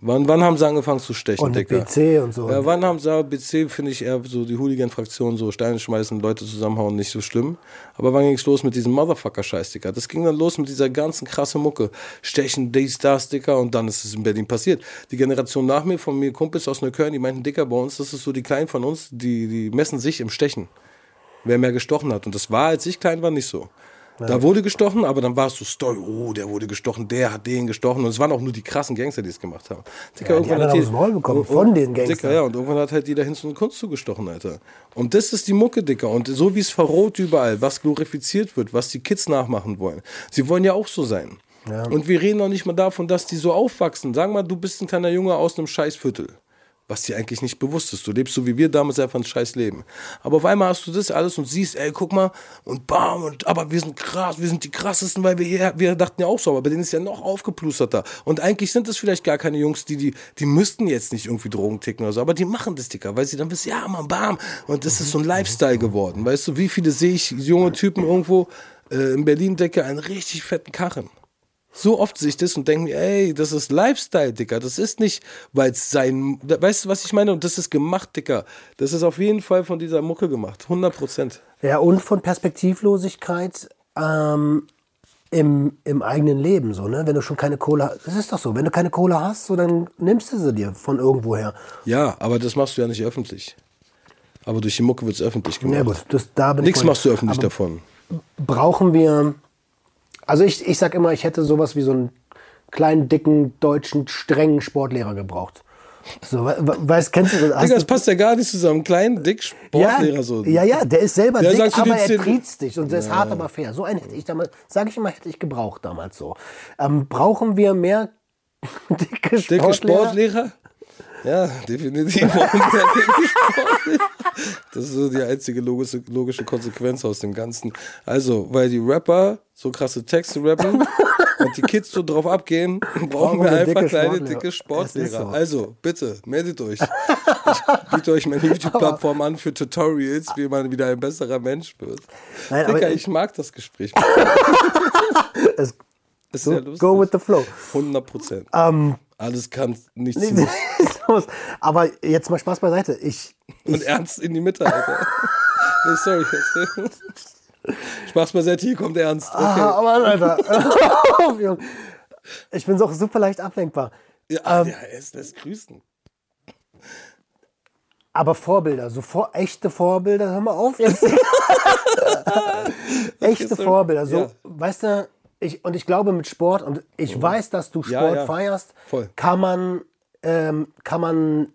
Wann, wann haben sie angefangen zu stechen, Und Dicker? BC und so. Ja, wann haben sie, BC finde ich eher so die Hooligan-Fraktion, so Steine schmeißen, Leute zusammenhauen, nicht so schlimm. Aber wann ging's los mit diesem Motherfucker-Scheiß, Dicker? Das ging dann los mit dieser ganzen krasse Mucke. Stechen, dies, das, Dicker, und dann ist es in Berlin passiert. Die Generation nach mir, von mir Kumpels aus Neukölln, die meinten, Dicker, bei uns, das ist so die Kleinen von uns, die, die messen sich im Stechen. Wer mehr gestochen hat. Und das war, als ich klein war, nicht so. Da wurde gestochen, aber dann war es so Story, oh, der wurde gestochen, der hat den gestochen. Und es waren auch nur die krassen Gangster, die es gemacht haben. Dicker, Ja, die anderen haben aufs Maul bekommen von den Gangstern. Dicker, ja, und irgendwann hat halt jeder Hinz und Kunst zugestochen, Alter. Und das ist die Mucke, Dicker. Und so wie es verroht überall, was glorifiziert wird, was die Kids nachmachen wollen. Sie wollen ja auch so sein. Und wir reden noch nicht mal davon, dass die so aufwachsen. Sag mal, du bist ein kleiner Junge aus einem Scheißviertel. Was dir eigentlich nicht bewusst ist. Du lebst so wie wir damals einfach ein scheiß Leben. Aber auf einmal hast du das alles und siehst, ey, guck mal, und bam, und aber wir sind krass, wir sind die krassesten, weil wir hier, wir dachten ja auch so, aber bei denen ist ja noch aufgeplusterter. Und eigentlich sind es vielleicht gar keine Jungs, die, die, die müssten jetzt nicht irgendwie Drogen ticken oder so, aber die machen das, Dicker, weil sie dann wissen, ja, man, bam. Und das ist so ein Lifestyle geworden. Weißt du, wie viele sehe ich junge Typen irgendwo äh, in Berlin, Decke, einen richtig fetten Karren. So oft sehe ich das und denke mir, ey, das ist Lifestyle, Dicker. Das ist nicht, weil es sein. Weißt du, was ich meine? Und das ist gemacht, Dicker. Das ist auf jeden Fall von dieser Mucke gemacht. 100 Prozent. Ja, und von Perspektivlosigkeit ähm, im, im eigenen Leben. So, ne? Wenn du schon keine Kohle hast. Das ist doch so. Wenn du keine Kohle hast, so, dann nimmst du sie dir von irgendwoher. Ja, aber das machst du ja nicht öffentlich. Aber durch die Mucke wird es öffentlich gemacht. Ja, gut, das, da bin ich Nichts machst du öffentlich aber davon. Brauchen wir. Also, ich, ich sag immer, ich hätte sowas wie so einen kleinen, dicken, deutschen, strengen Sportlehrer gebraucht. So, we- we- weißt, kennst du das? Digga, das passt ja gar nicht zusammen. Klein, dick, Sportlehrer ja, so. Ja, ja, der ist selber Der dick, aber er triezt dich und der ist hart, aber fair. So einen hätte ich damals, sage ich immer, hätte ich gebraucht damals so. Ähm, brauchen wir mehr dicke Sportlehrer? Dicke Sportlehrer? Ja, definitiv. Das ist so die einzige logische, logische Konsequenz aus dem Ganzen. Also, weil die Rapper so krasse Texte rappen und die Kids so drauf abgehen, brauchen wir einfach kleine, dicke Sportlehrer. so. Also, bitte, meldet euch. Ich biete euch meine YouTube-Plattform an für Tutorials, wie man wieder ein besserer Mensch wird. Nein, Digga, aber- ich mag das Gespräch. Es, Ist so, ja lustig. go with the flow. 100 Prozent. Ähm, Alles kann, nichts nee, muss. aber jetzt mal Spaß beiseite. Ich, Und ernst in die Mitte, Alter. nee, sorry. Spaß beiseite, hier kommt ernst. Okay. Ah, Mann, Alter. Ich bin so super leicht ablenkbar. Ja, Ähm, ja, es lässt grüßen. Aber Vorbilder, so vor, echte Vorbilder, hör mal auf jetzt. echte. Vorbilder, so, Ja. weißt du, ich, und ich glaube mit Sport, und ich weiß, dass du Sport Ja, ja. feierst, Voll. kann man, ähm, kann man,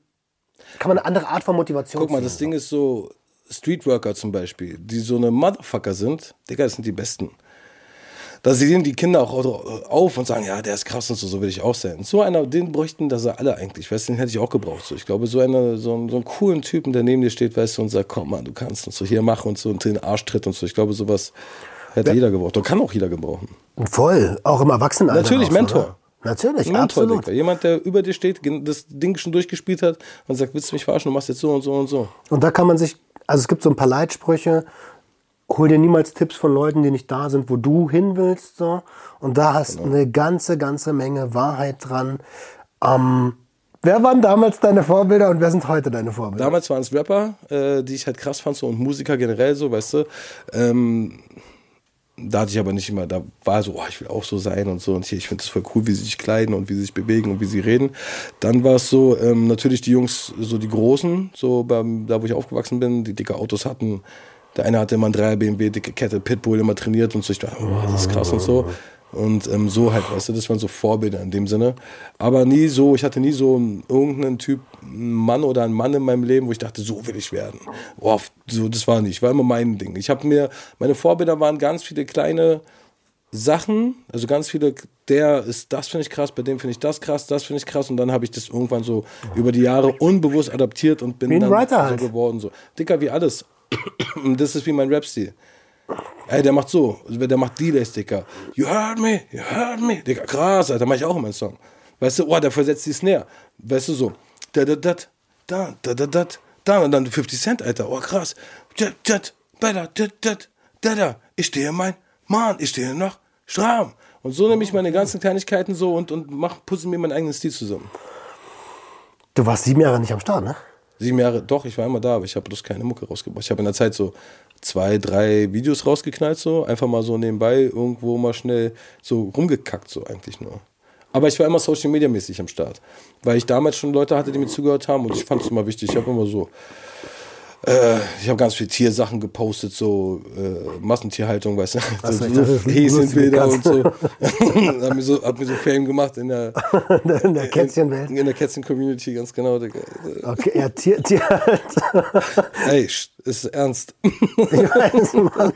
kann man eine andere Art von Motivation Guck mal, das Ding ist so, Streetworker zum Beispiel, die so eine Motherfucker sind, Digga, das sind die Besten. Da sehen die Kinder auch auf und sagen, ja, der ist krass und so, so will ich auch sein. So einer, den bräuchten das alle eigentlich, weißt du, den hätte ich auch gebraucht. So. Ich glaube, so, eine, so, einen, so einen coolen Typen, der neben dir steht, weißt du, und sagt, komm mal, du kannst und so, hier mach und so, und den Arsch tritt und so. Ich glaube, sowas hätte jeder gebraucht. Oder kann auch jeder gebrauchen. Voll, auch im Erwachsenenalter. Natürlich, Mentor. ne? Natürlich, Mentor, absolut. Digga. Jemand, der über dir steht, das Ding schon durchgespielt hat und sagt, willst du mich verarschen, du machst jetzt so und so und so. Und da kann man sich, also es gibt so ein paar Leitsprüche, hol dir niemals Tipps von Leuten, die nicht da sind, wo du hin willst. So. Und da hast Genau. eine ganze, ganze Menge Wahrheit dran. Ähm, wer waren damals deine Vorbilder und wer sind heute deine Vorbilder? Damals waren es Rapper, äh, die ich halt krass fand, so und Musiker generell so, weißt du. Ähm, da hatte ich aber nicht immer, da war so, oh, ich will auch so sein und so und hier, ich finde es voll cool, wie sie sich kleiden und wie sie sich bewegen und wie sie reden. Dann war es so, ähm, natürlich die Jungs, so die Großen, so beim, da wo ich aufgewachsen bin, die dicke Autos hatten. Der eine hatte immer ein 3er BMW, dicke Kette, Pitbull, immer trainiert und so. Ich dachte, oh, das ist krass und so. Und ähm, so halt, weißt du, das waren so Vorbilder in dem Sinne. Aber nie so, ich hatte nie so einen, irgendeinen Typ, einen Mann oder einen Mann in meinem Leben, wo ich dachte, so will ich werden. Oh, so, das war nicht, war immer mein Ding. Ich habe mir, meine Vorbilder waren ganz viele kleine Sachen, also ganz viele, der ist, das finde ich krass, bei dem finde ich das krass, das finde ich krass und dann habe ich das irgendwann so über die Jahre unbewusst adaptiert und bin Wie ein dann Writer so halt. geworden. So. Dicker wie alles. Das ist wie mein Rap-Stil. Ey, der macht so, der macht Delays, Dicker. You heard me, you heard me. Dicker, krass, Alter, mach ich auch in meinem Song. Weißt du, oh, der versetzt die Snare. Weißt du, so. Da, da, da, da, da, da, da, da, und dann 50 Cent, Alter, oh, krass. Jet, jet, better, jet, jet, da, da. Ich stehe mein, Mann, ich stehe noch stramm. Und so nehme ich meine ganzen Kleinigkeiten so und, und mach, puzzle mir meinen eigenen Stil zusammen. Du warst sieben Jahre nicht am Start, ne? Sieben Jahre, doch, ich war immer da, aber ich habe bloß keine Mucke rausgebracht. Ich habe in der Zeit so zwei, drei Videos rausgeknallt, so einfach mal so nebenbei irgendwo mal schnell so rumgekackt, so eigentlich nur. Aber ich war immer Social Media mäßig am Start, weil ich damals schon Leute hatte, die mir zugehört haben und ich fand es immer wichtig. Ich habe immer so äh, ich habe ganz viel Tiersachen gepostet, so äh, Massentierhaltung, weißt du, Was so, so Häschenbilder und so. hab, mir so. hab mir so Fame gemacht in der, In der Kätzchenwelt. in der Kätzchen-Community, ganz genau. Okay, ja, Tier, Tier. Ey, ist ernst. Ich weiß, Mann.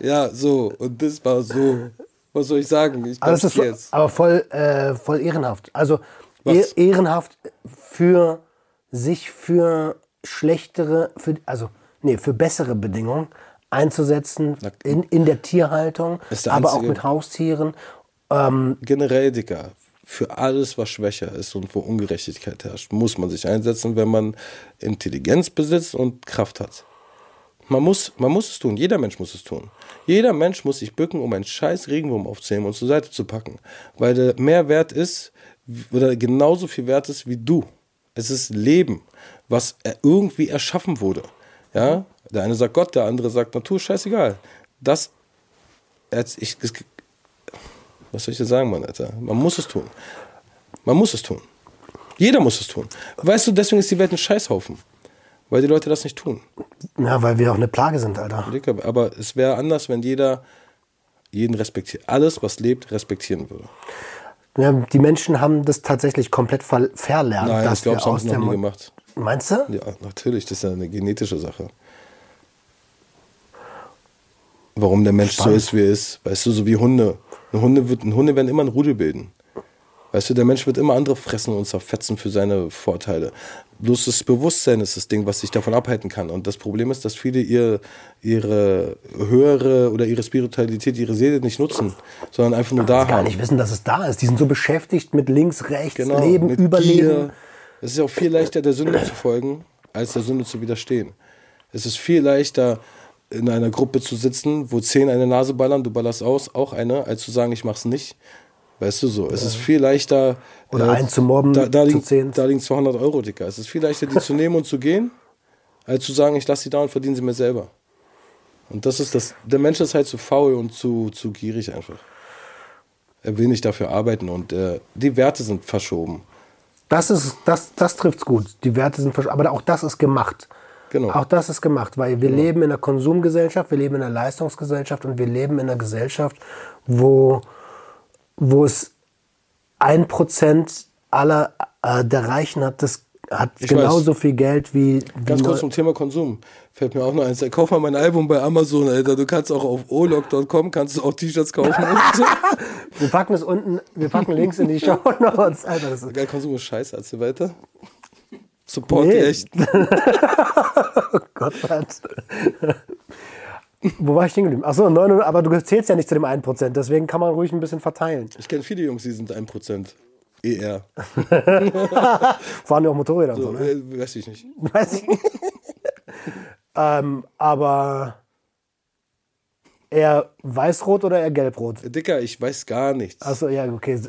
ja, so, und das war so. Was soll ich sagen? Ich Aber, das ist, jetzt. aber voll, äh, voll ehrenhaft. Also Was? eh- ehrenhaft für sich für schlechtere, für, also nee, für bessere Bedingungen einzusetzen in, in der Tierhaltung, der aber auch mit Haustieren. generell, Dicker, für alles, was schwächer ist und wo Ungerechtigkeit herrscht, muss man sich einsetzen, wenn man Intelligenz besitzt und Kraft hat. Man muss, man muss es tun. Jeder Mensch muss es tun. Jeder Mensch muss sich bücken, um einen scheiß Regenwurm aufzunehmen und zur Seite zu packen. Weil der mehr wert ist, oder genauso viel wert ist wie du. Es ist Leben, was irgendwie erschaffen wurde. Ja? Der eine sagt Gott, der andere sagt Natur, scheißegal. Das, ich, das, was soll ich dir sagen, Mann, Alter? Man muss es tun. Man muss es tun. Jeder muss es tun. Weißt du, deswegen ist die Welt ein Scheißhaufen. Weil die Leute das nicht tun. Ja, weil wir auch eine Plage sind, Alter. Aber es wäre anders, wenn jeder jeden respektiert. Alles, was lebt, respektieren würde. Ja, die Menschen haben das tatsächlich komplett ver verlernt. Nein, dass ich glaube, das haben sie noch nie gemacht. Meinst du? Ja, natürlich, das ist ja eine genetische Sache. Warum der Mensch Spannend. so ist, wie er ist. Weißt du, so wie Hunde. Ein Hunde, wird, ein Hunde werden immer ein Rudel bilden. Weißt du, der Mensch wird immer andere fressen und zerfetzen für seine Vorteile. Bloß das Bewusstsein ist das Ding, was sich davon abhalten kann. Und das Problem ist, dass viele ihr, ihre höhere oder ihre Spiritualität, ihre Seele nicht nutzen, sondern einfach nur da Gar haben. nicht wissen, dass es da ist. Die sind so beschäftigt mit links, rechts, Genau, Leben, Überleben. Gier. Es ist auch viel leichter, der Sünde zu folgen, als der Sünde zu widerstehen. Es ist viel leichter, in einer Gruppe zu sitzen, wo zehn eine Nase ballern, du ballerst aus, auch eine, als zu sagen, ich mach's nicht. Weißt du so? Es ist viel leichter. äh, Oder einen zu mobben, da, da, zu liegen, zehn. da liegen 200 Euro, Dicker. Es ist viel leichter, die zu nehmen und zu gehen, als zu sagen, ich lasse sie da und verdiene sie mir selber. Und das ist das. Der Mensch ist halt zu faul und zu, zu gierig einfach. Er will nicht dafür arbeiten und äh, die Werte sind verschoben. Das ist, das, das trifft's gut. Die Werte sind aber auch das ist gemacht. Genau. Auch das ist gemacht, weil wir leben in einer Konsumgesellschaft, wir leben in einer Leistungsgesellschaft und wir leben in einer Gesellschaft, wo, wo es ein Prozent aller äh, der Reichen hat, das hat Ich genauso viel Geld wie, wie Ganz kurz zum Thema Konsum. Fällt mir auch noch eins. ein. Kauf mal mein Album bei Amazon, Alter. Du kannst auch auf olog.com kannst du auch T-Shirts kaufen. und. Wir packen es unten, wir packen Links in die Show Notes. Alter, das ist, Geil, Konsum ist scheiße. Erzähl weiter. Support Nee. die echt. Gott Gott. Wo war ich stehen geblieben? Achso, aber du zählst ja nicht zu dem 1%, deswegen kann man ruhig ein bisschen verteilen. Ich kenne viele Jungs, die sind 1%. ER. Fahren ja auch Motorräder und so, So, ne? äh, weiß ich nicht. Weiß ich nicht. Ähm, aber eher weiß-rot oder eher gelb-rot? Dicker, ich weiß gar nichts. Achso, ja, okay.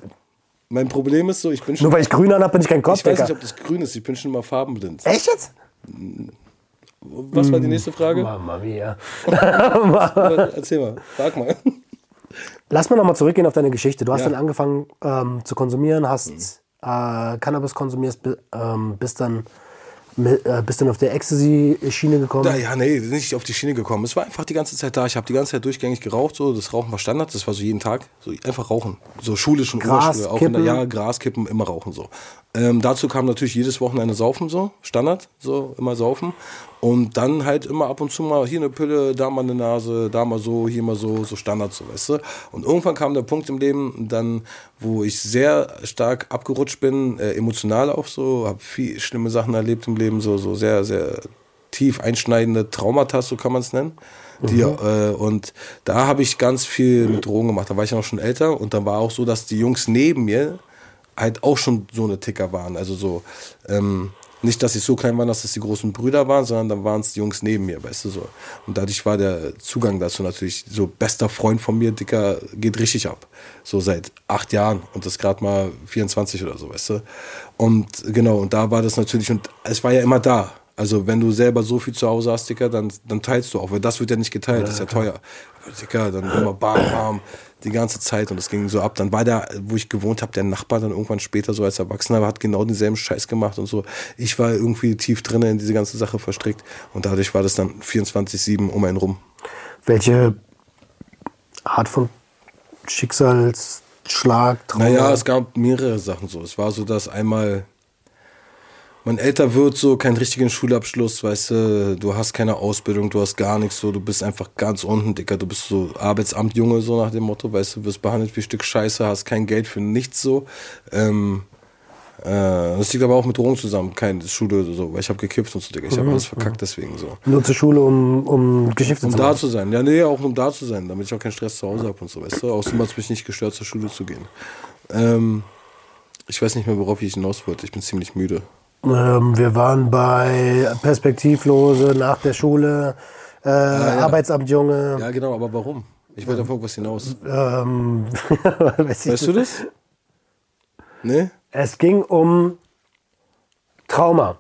Mein Problem ist so, ich bin schon. Nur weil ich grün an habe, bin ich kein ich weiß nicht, ob das grün ist. Ich bin schon mal farbenblind. Echt jetzt? Was war die nächste Frage? Mama mia. Erzähl mal. Frag mal. Lass mal nochmal zurückgehen auf deine Geschichte. Du hast Ja. dann angefangen ähm, zu konsumieren, hast äh, Cannabis konsumierst, bi- ähm, bist, dann, äh, bist dann auf der Ecstasy-Schiene gekommen. Ja, ja, nee, nicht auf die Schiene gekommen. Es war einfach die ganze Zeit da. Ich habe die ganze Zeit durchgängig geraucht. So, das Rauchen war Standard. Das war so jeden Tag. So einfach rauchen. So schulisch und Gras, Oberschule. Auch in der kippen. ja, Gras kippen, immer rauchen so. Ähm, dazu kam natürlich jedes Wochenende Saufen so, Standard, so immer Saufen. Und dann halt immer ab und zu mal hier eine Pille, da mal eine Nase, da mal so, hier mal so, so Standard so, weißt du. Und irgendwann kam der Punkt im Leben, dann, wo ich sehr stark abgerutscht bin, äh, emotional auch so, habe viel schlimme Sachen erlebt im Leben, so, so sehr, sehr tief einschneidende Traumata, so kann man es nennen. Die, äh, und da habe ich ganz viel mit Drogen gemacht. Da war ich ja noch schon älter und dann war auch so, dass die Jungs neben mir halt auch schon so eine Ticker waren. Also so, ähm, Nicht, dass ich so klein war, dass das die großen Brüder waren, sondern dann waren es die Jungs neben mir, weißt du so. Und dadurch war der Zugang dazu natürlich so bester Freund von mir, Dicker, geht richtig ab. So seit acht Jahren und das gerade mal 24 oder so, weißt du. Und genau, und da war das natürlich, und es war ja immer da. Also wenn du selber so viel zu Hause hast, Dicker, dann, dann teilst du auch, weil das wird ja nicht geteilt, das ist ja teuer. Dicker, dann immer bam, bam, die ganze Zeit und es ging so ab. Dann war der, wo ich gewohnt habe, der Nachbar dann irgendwann später so als Erwachsener hat genau denselben Scheiß gemacht und so. Ich war irgendwie tief drin in diese ganze Sache verstrickt und dadurch war das dann 24-7 um einen rum. Welche Art von Schicksalsschlag, Trauma? Naja, es gab mehrere Sachen so. Es war so, dass einmal man älter wird, so keinen richtigen Schulabschluss, weißt du, du hast keine Ausbildung, du hast gar nichts, so, du bist einfach ganz unten, Dicker, du bist so Arbeitsamtjunge, so nach dem Motto, weißt du, wirst behandelt wie ein Stück Scheiße, hast kein Geld für nichts, so. Ähm, äh, das liegt aber auch mit Drogen zusammen, keine Schule oder so, weil ich habe gekifft und so, Digga, ich habe alles verkackt deswegen so. Nur zur Schule, um, um Geschäfte Um zu da machen. zu sein. Ja, nee, auch um da zu sein, damit ich auch keinen Stress zu Hause habe und so, weißt du. Außerdem hat es mich nicht gestört, zur Schule zu gehen. Ähm, ich weiß nicht mehr, worauf ich hinaus wollte. Ich bin ziemlich müde. Ähm, wir waren bei Perspektivlose nach der Schule, äh, Arbeitsamtjunge. Ja, genau, aber warum? Ich wollte auf irgendwas hinaus. Ähm, weiß Weißt du das? Nee? Es ging um Trauma.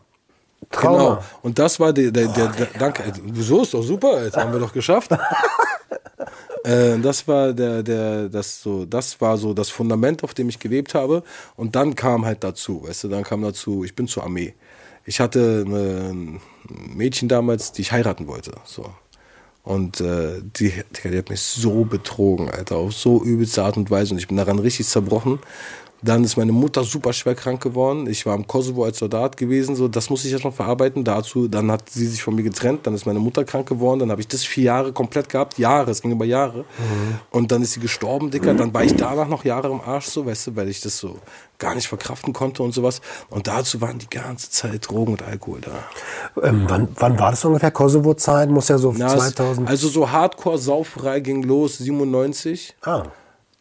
Trauma. Genau. Und das war der, der, der, der danke, Alter. wieso ist doch super, Alter. haben wir doch geschafft. äh, das war der, der, das so, das war so das Fundament, auf dem ich gelebt habe. Und dann kam halt dazu, weißt du, dann kam dazu, ich bin zur Armee. Ich hatte ein Mädchen damals, die ich heiraten wollte, so. Und äh, die, die hat mich so betrogen, Alter, auf so übelste Art und Weise. Und ich bin daran richtig zerbrochen. Dann ist meine Mutter super schwer krank geworden. Ich war im Kosovo als Soldat gewesen. So, das muss ich erstmal verarbeiten. Dazu, dann hat sie sich von mir getrennt. Dann ist meine Mutter krank geworden. Dann habe ich das vier Jahre komplett gehabt. Jahre, es ging über Jahre. Und dann ist sie gestorben, Dicker. Dann war ich danach noch Jahre im Arsch, so, weißt du, weil ich das so gar nicht verkraften konnte und sowas. Und dazu waren die ganze Zeit Drogen und Alkohol da. Ähm, wann, wann war das ungefähr? Kosovo-Zeit? Muss ja so Na, es- 2000. Also so Hardcore-Sauferei ging los, 97. ah.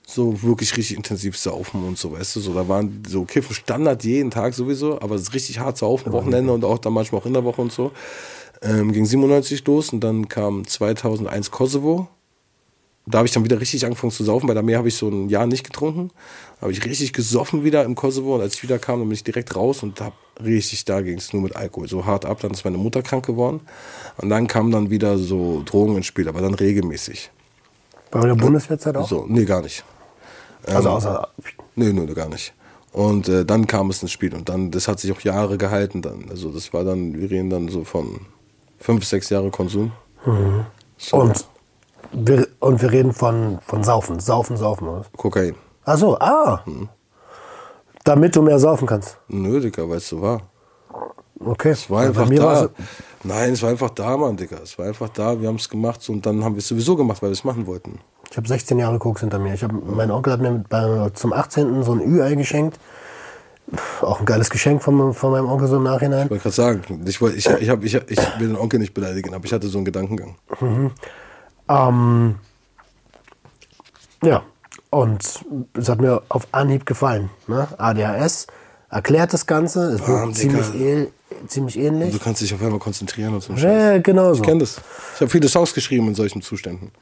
So wirklich richtig intensiv saufen und so, weißt du, so da waren so Kiffen Standard jeden Tag sowieso, aber es ist richtig hart saufen, Wochenende und auch dann manchmal auch in der Woche und so. Ähm, ging 97 los und dann kam 2001 Kosovo. Da habe ich dann wieder richtig angefangen zu saufen. Bei der Armee habe ich so ein Jahr nicht getrunken. Habe ich richtig gesoffen wieder im Kosovo und als ich wieder kam, dann bin ich direkt raus und habe richtig, da ging es nur mit Alkohol so hart ab. Dann ist meine Mutter krank geworden und dann kamen dann wieder so Drogen ins Spiel, aber dann regelmäßig. Bei der Bundeswehrzeit auch? So, nee, gar nicht. Also außer. Nee, nee, gar nicht. Und äh, dann kam es ins Spiel und dann, das hat sich auch Jahre gehalten dann. Also das war dann, wir reden dann so von fünf, sechs Jahre Konsum. So, Und wir, und wir reden von, von Saufen. Saufen, Saufen. Oder? Kokain. Ach so, ah. Damit du mehr saufen kannst. Nö, Dicker, weil es so war. Okay. Es war einfach da. Nein, es war einfach da, Mann, Dicker. Es war einfach da, wir haben es gemacht und dann haben wir es sowieso gemacht, weil wir es machen wollten. Ich habe 16 Jahre Koks hinter mir. Ich hab, mein Onkel hat mir bei, zum 18. so ein Ü-Ei geschenkt. Auch ein geiles Geschenk von, von meinem Onkel so im Nachhinein. Ich wollte gerade sagen, ich, wollt- ich, ich, hab, ich, ich will den Onkel nicht beleidigen, aber ich hatte so einen Gedankengang. Ähm, ja, und es hat mir auf Anhieb gefallen. Ne? ADHS erklärt das Ganze. Es wirkt ziemlich, ähl, ziemlich ähnlich. Du kannst dich auf einmal konzentrieren und so. Ja, genau so. Ich kenne das. Ich habe viele Songs geschrieben in solchen Zuständen.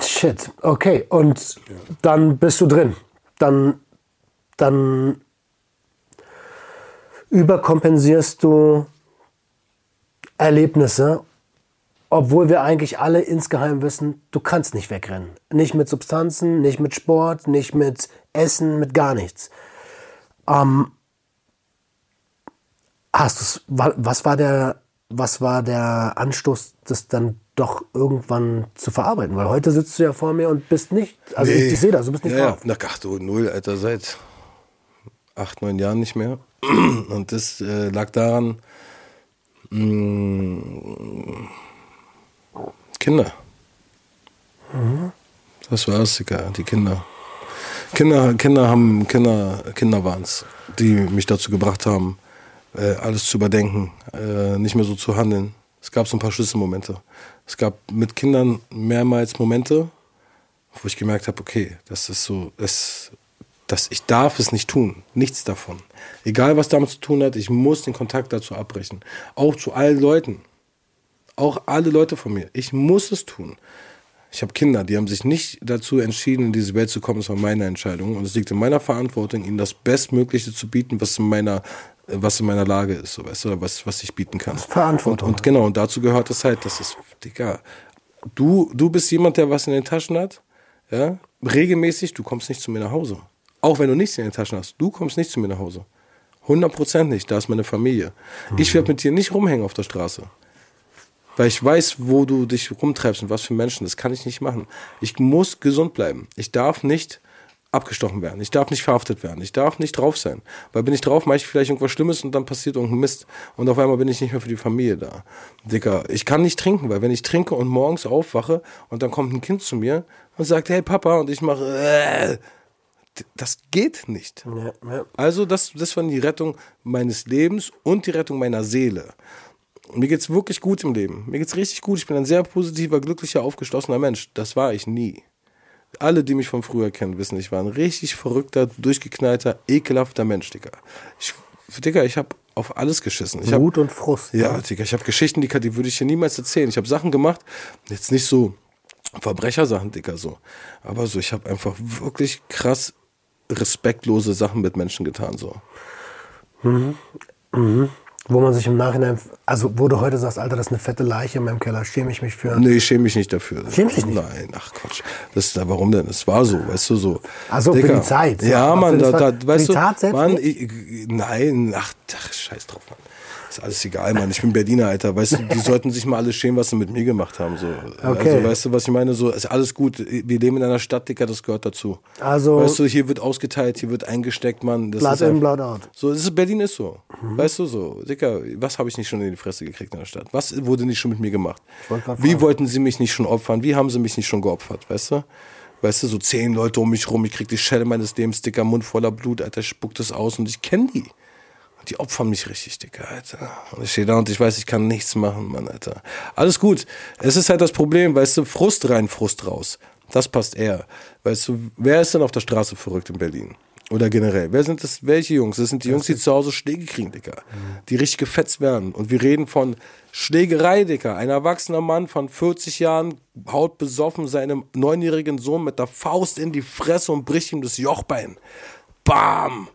Shit, okay. Und dann bist du drin. Dann, dann überkompensierst du Erlebnisse, obwohl wir eigentlich alle insgeheim wissen, du kannst nicht wegrennen. Nicht mit Substanzen, nicht mit Sport, nicht mit Essen, mit gar nichts. Ähm, hast was war der, was war der Anstoß, das dann doch irgendwann zu verarbeiten? Weil heute sitzt du ja vor mir und bist nicht, also ich, ich sehe das, du bist nicht ja, ja. drauf. Na, ach du, null, Alter, seit acht, neun Jahren nicht mehr. Und das äh, lag daran, mh, Kinder. Das war es, die Kinder. Kinder, Kinder haben, Kinder, Kinder waren es, die mich dazu gebracht haben, äh, alles zu überdenken, äh, nicht mehr so zu handeln. Es gab so ein paar Schlüsselmomente. Es gab mit Kindern mehrmals Momente, wo ich gemerkt habe, okay, das ist so, das, dass ich darf es nicht tun. Nichts davon. Egal, was damit zu tun hat, ich muss den Kontakt dazu abbrechen. Auch zu allen Leuten. Auch alle Leute von mir. Ich muss es tun. Ich habe Kinder, die haben sich nicht dazu entschieden, in diese Welt zu kommen. Das war meine Entscheidung. Und es liegt in meiner Verantwortung, ihnen das Bestmögliche zu bieten, was in meiner, was in meiner Lage ist, so weißt du, was, was ich bieten kann. Verantwortung. Und, und genau, und dazu gehört es halt, das ist, Digga, du, du bist jemand, der was in den Taschen hat, ja, regelmäßig, du kommst nicht zu mir nach Hause. Auch wenn du nichts in den Taschen hast, du kommst nicht zu mir nach Hause. 100% nicht, da ist meine Familie. Ich werde mit dir nicht rumhängen auf der Straße. Weil ich weiß, wo du dich rumtreibst und was für Menschen. Das kann ich nicht machen. Ich muss gesund bleiben. Ich darf nicht abgestochen werden. Ich darf nicht verhaftet werden. Ich darf nicht drauf sein. Weil bin ich drauf, mache ich vielleicht irgendwas Schlimmes und dann passiert irgendein Mist. Und auf einmal bin ich nicht mehr für die Familie da. Dicker, ich kann nicht trinken, weil wenn ich trinke und morgens aufwache und dann kommt ein Kind zu mir und sagt, hey Papa, und ich mache, äh, das geht nicht. Ja, ja. Also das, das war die Rettung meines Lebens und die Rettung meiner Seele. Mir geht's wirklich gut im Leben. Mir geht's richtig gut. Ich bin ein sehr positiver, glücklicher, aufgeschlossener Mensch. Das war ich nie. Alle, die mich von früher kennen, wissen, ich war ein richtig verrückter, durchgeknallter, ekelhafter Mensch, Digga. Ich, Digga, ich habe auf alles geschissen. Ich hab, Wut und Frust. ja, Digga, ich habe Geschichten, die, die würde ich hier niemals erzählen. Ich habe Sachen gemacht, jetzt nicht so Verbrechersachen, Digga, so. Aber so, ich habe einfach wirklich krass respektlose Sachen mit Menschen getan, so. Wo man sich im Nachhinein, also wo du heute sagst, Alter, das ist eine fette Leiche in meinem Keller, schäme ich mich für. Nee, ich schäme mich nicht dafür. Schämst dich nicht? Nein, ach Quatsch. Das ist, warum denn? Es war so, weißt du, so. Ach so, für die Zeit. Ja, Aber Mann, da, da, weißt du, Mann, ich, nein, ach, ach, scheiß drauf, Mann. Ist alles egal, Mann. Ich bin Berliner, Alter. Weißt du, die sollten sich mal alle schämen, was sie mit mir gemacht haben. So. Okay. Also, weißt du, was ich meine? So, ist alles gut. Wir leben in einer Stadt, Dicker, das gehört dazu. Also- Weißt du, hier wird ausgeteilt, hier wird eingesteckt, Mann. Das Blood ist in, blood out. so, das ist, Berlin ist so. Weißt du so, Dicker, was habe ich nicht schon in die Fresse gekriegt in der Stadt? Was wurde nicht schon mit mir gemacht? Wie wollten sie mich nicht schon opfern? Wie haben sie mich nicht schon geopfert, weißt du? Weißt du, so zehn Leute um mich rum, ich krieg die Schelle meines Lebens, Dicker, Mund voller Blut, Alter, spuckt es aus und ich kenne die. Die opfern mich richtig, Dicker, Alter. Und ich stehe da und ich weiß, ich kann nichts machen, Mann, Alter. Alles gut. Es ist halt das Problem, weißt du, Frust rein, Frust raus. Das passt eher. Weißt du, wer ist denn auf der Straße verrückt in Berlin? Oder generell? Wer sind das? Welche Jungs? Das sind die Jungs, die zu Hause Schläge kriegen, Dicker. Die richtig gefetzt werden. Und wir reden von Schlägerei, Dicker. Ein erwachsener Mann von 40 Jahren haut besoffen seinem neunjährigen Sohn mit der Faust in die Fresse und bricht ihm das Jochbein. Bam!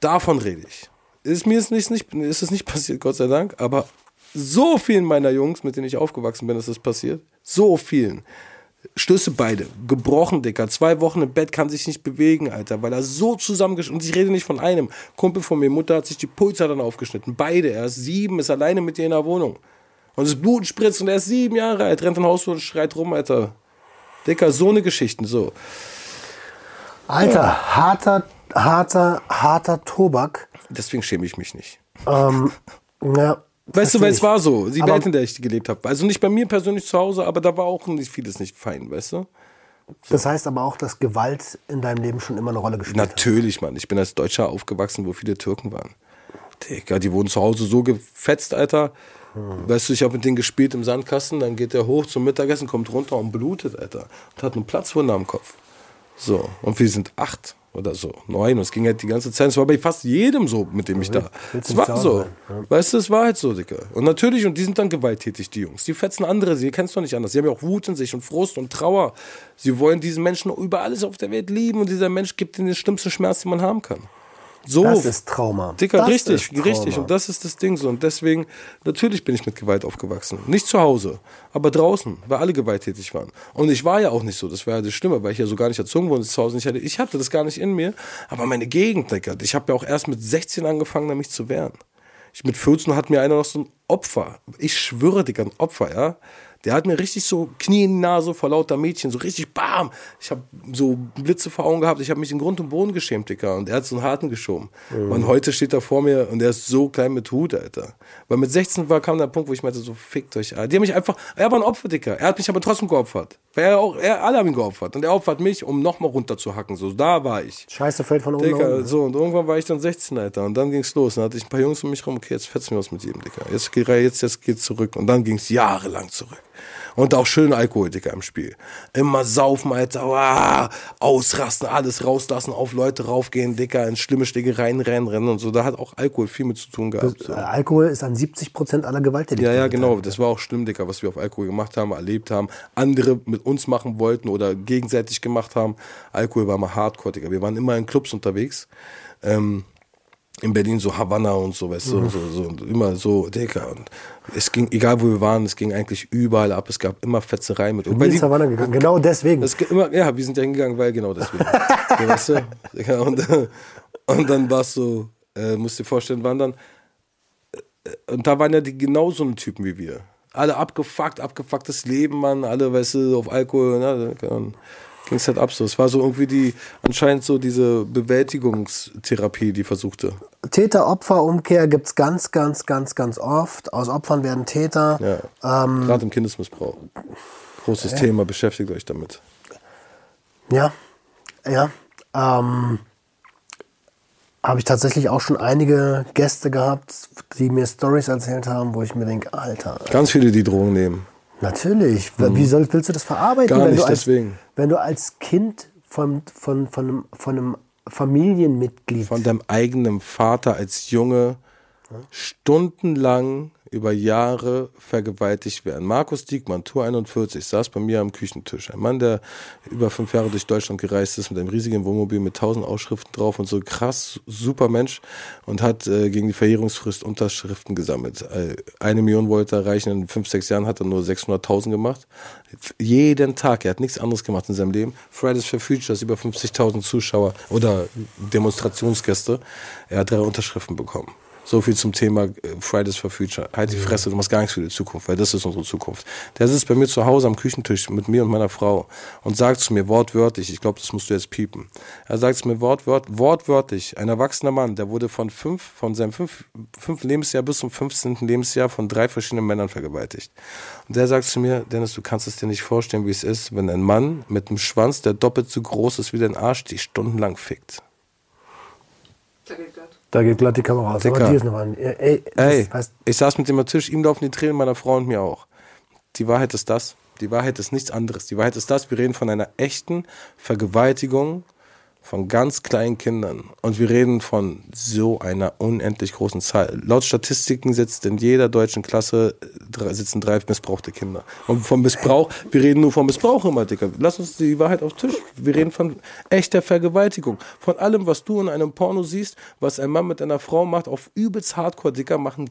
Davon rede ich. Ist mir ist, nicht, nicht, ist es nicht passiert, Gott sei Dank, aber so vielen meiner Jungs, mit denen ich aufgewachsen bin, ist es passiert. So vielen. Stöße beide. Gebrochen, Dicker. Zwei Wochen im Bett, kann sich nicht bewegen, Alter, weil er so zusammengeschnitten Und ich rede nicht von einem. Kumpel von mir, Mutter hat sich die Pulsadern aufgeschnitten. Beide. Er ist sieben, ist alleine mit ihr in der Wohnung. Und das Blut spritzt und er ist sieben Jahre alt, rennt im Haus und schreit rum, Alter. Dicker, so eine Geschichten, so. Alter, harter, harter, harter Tobak. Deswegen schäme ich mich nicht. Ähm, ja, Weißt du, weil es war so, die Aber- Welt, in der ich gelebt habe. Also nicht bei mir persönlich zu Hause, aber da war auch nicht vieles nicht fein, weißt du? Das heißt aber auch, dass Gewalt in deinem Leben schon immer eine Rolle gespielt hat. Natürlich, Mann. Ich bin als Deutscher aufgewachsen, wo viele Türken waren. Digga, die wurden zu Hause so gefetzt, Alter. Weißt du, ich habe mit denen gespielt im Sandkasten, dann geht der hoch zum Mittagessen, kommt runter und blutet, Alter. Und hat eine Platzwunde am Kopf. So, und wir sind acht oder so, neun. Und es ging halt die ganze Zeit. Es war bei fast jedem so, mit dem ich da. willst Es war so. Weißt du, es war halt so, Digga. Und natürlich, und die sind dann gewalttätig, die Jungs. Die fetzen andere, sie kennst du nicht anders. Sie haben ja auch Wut in sich und Frust und Trauer. Sie wollen diesen Menschen über alles auf der Welt lieben und dieser Mensch gibt ihnen den schlimmsten Schmerz, den man haben kann. So. Das ist Trauma. Dicker, Das richtig, Trauma. richtig. Und das ist das Ding so. Und deswegen, natürlich bin ich mit Gewalt aufgewachsen. Nicht zu Hause, aber draußen, weil alle gewalttätig waren. Und ich war ja auch nicht so. Das war ja das Schlimme, weil ich ja so gar nicht erzogen wurde, zu Hause nicht hatte. Ich hatte das gar nicht in mir. Aber meine Gegend, Dicker, ich habe ja auch erst mit 16 angefangen, mich zu wehren. Ich mit 14 hat mir einer noch so ein Opfer. Ich schwöre, Dicker, ein Opfer, ja. Der hat mir richtig so Knie in die Nase vor lauter Mädchen, so richtig bam. Ich habe so Blitze vor Augen gehabt. Ich habe mich in Grund und Boden geschämt, Dicker. Und er hat so einen harten geschoben. Und heute steht er vor mir und er ist so klein mit Hut, Alter. Weil mit 16 war, kam der Punkt, wo ich meinte, so fickt euch. Alter. Die haben mich einfach, er war ein Opfer, Dicker. Er hat mich aber trotzdem geopfert. Weil er auch, er, alle haben ihn geopfert. Und er opfert mich, um nochmal runterzuhacken. So, da war ich. Scheiße fällt von oben Digga, so, und irgendwann war ich dann 16, Alter. Und dann ging's los. Dann hatte ich ein paar Jungs um mich rum, okay, jetzt fetzen wir uns mit jedem, Digga. Jetzt jetzt, jetzt geht's zurück. Und dann ging's jahrelang zurück. Und auch schön Alkohol, Dicker, im Spiel. Immer saufen, Alter, ah, ausrasten, alles rauslassen, auf Leute raufgehen, Dicker, in schlimme Stickereien rennen, rennen und so. Da hat auch Alkohol viel mit zu tun gehabt. Äh, So. Alkohol ist an 70 Prozent aller Gewalttätigkeiten. Ja, ja, genau. Das war auch schlimm, Dicker, was wir auf Alkohol gemacht haben, erlebt haben. Andere mit uns machen wollten oder gegenseitig gemacht haben. Alkohol war mal hardcore, Dicker. Wir waren immer in Clubs unterwegs. Ähm, in Berlin so Havanna und so, weißt du, so, so, und immer so, Dicker. Und es ging, egal wo wir waren, es ging eigentlich überall ab. Es gab immer Fetzerei mit. Und ins Havanna gegangen. Genau deswegen. es immer, ja, wir sind ja hingegangen, weil genau deswegen. ja, weißt du? Ja, und, und dann war es so, äh, musst dir vorstellen, waren dann, äh, und da waren ja die genau so eine Typen wie wir. Alle abgefuckt, abgefucktes Leben, Mann, alle, weißt du, auf Alkohol, ne, ging es halt ab so. Es war so irgendwie die, anscheinend so diese Bewältigungstherapie, die versuchte. Täter-Opfer-Umkehr gibt es ganz, ganz, ganz, ganz oft. Aus Opfern werden Täter. Ja. Ähm, Gerade im Kindesmissbrauch. Großes Thema, beschäftigt euch damit. Ja, ja. Ähm, Habe ich tatsächlich auch schon einige Gäste gehabt, die mir Stories erzählt haben, wo ich mir denke, Alter, Ganz viele, die Drogen nehmen. Natürlich. Wie soll, willst du das verarbeiten, Mhm. Gar wenn, nicht, du als, deswegen. wenn du als Kind von, von, von, einem, von einem Familienmitglied von deinem eigenen Vater als Junge stundenlang über Jahre vergewaltigt werden. Markus Diekmann, Tour 41, saß bei mir am Küchentisch. Ein Mann, der über fünf Jahre durch Deutschland gereist ist mit einem riesigen Wohnmobil mit tausend Ausschriften drauf und so krass, super Mensch und hat äh, gegen die Verjährungsfrist Unterschriften gesammelt. Äh, eine Million wollte er erreichen, in fünf, sechs Jahren hat er nur 600.000 gemacht. Jeden Tag, er hat nichts anderes gemacht in seinem Leben. Fridays for Futures, über 50.000 Zuschauer oder Demonstrationsgäste. Er hat drei Unterschriften bekommen. So viel zum Thema äh, Fridays for Future. Halt die Fresse, du machst gar nichts für die Zukunft, weil das ist unsere Zukunft. Der sitzt bei mir zu Hause am Küchentisch mit mir und meiner Frau und sagt zu mir wortwörtlich, ich glaube, das musst du jetzt piepen. Er sagt zu mir wortwört, wortwörtlich, ein erwachsener Mann, der wurde von fünf, von seinem fünf, fünften Lebensjahr bis zum 15. Lebensjahr von drei verschiedenen Männern vergewaltigt. Und der sagt zu mir, Dennis, du kannst es dir nicht vorstellen, wie es ist, wenn ein Mann mit einem Schwanz, der doppelt so groß ist wie dein Arsch, dich stundenlang fickt. Da geht glatt die Kamera aus. Dicker. Aber die ist noch an. Ey, Ey, ich saß mit dem am Tisch, ihm laufen die Tränen, meiner Frau und mir auch. Die Wahrheit ist das. Die Wahrheit ist nichts anderes. Die Wahrheit ist das, wir reden von einer echten Vergewaltigung von ganz kleinen Kindern. Und wir reden von so einer unendlich großen Zahl. Laut Statistiken sitzt in jeder deutschen Klasse drei- sitzen drei missbrauchte Kinder. Und vom Missbrauch, wir reden nur vom Missbrauch immer, Dicker. Lass uns die Wahrheit auf den Tisch. Wir reden von echter Vergewaltigung. Von allem, was du in einem Porno siehst, was ein Mann mit einer Frau macht, auf übelst Hardcore, Dicker, machen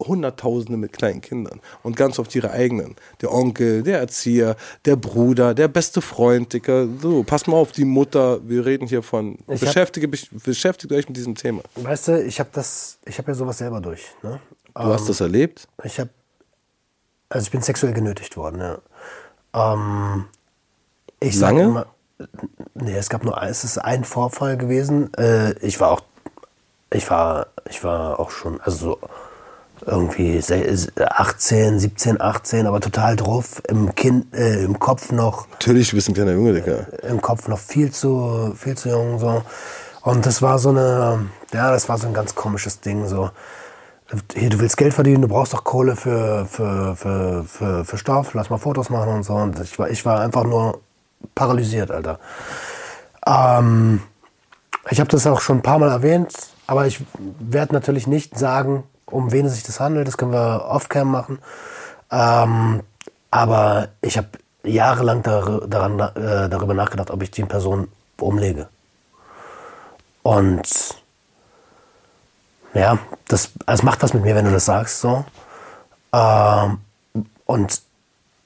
Hunderttausende mit kleinen Kindern und ganz oft ihre eigenen. Der Onkel, der Erzieher, der Bruder, der beste Freund, Dicker. So, pass mal auf, die Mutter. Wir reden hier von. hab- Beschäftige, mich- beschäftigt euch mit diesem Thema. weißt du, ich habe das, ich habe ja sowas selber durch. Ne? Du hast das erlebt? Ich habe, also ich bin sexuell genötigt worden. Ja. Ähm, ich sag Lange? Immer, nee, es gab nur, es ist ein Vorfall gewesen. Äh, ich war auch, ich war, ich war auch schon, also so irgendwie se- 18, 17, 18, aber total drauf, im Kind, äh, im Kopf noch Natürlich, du bist ein kleiner Junge, Dicker. im Kopf noch viel zu, viel zu jung. So. Und das war so eine, ja, das war so ein ganz komisches Ding. So. Hier, du willst Geld verdienen, du brauchst doch Kohle für, für, für, für, für Stoff, lass mal Fotos machen und so. Und ich war, ich war einfach nur paralysiert, Alter. Ähm, ich habe das auch schon ein paar Mal erwähnt, aber ich werde natürlich nicht sagen, um wen es sich das handelt. Das können wir off-cam machen. Ähm, aber ich habe jahrelang dar daran, äh, darüber nachgedacht, ob ich die Person umlege. Und ja, das, das macht was mit mir, wenn du das sagst. So. Ähm, und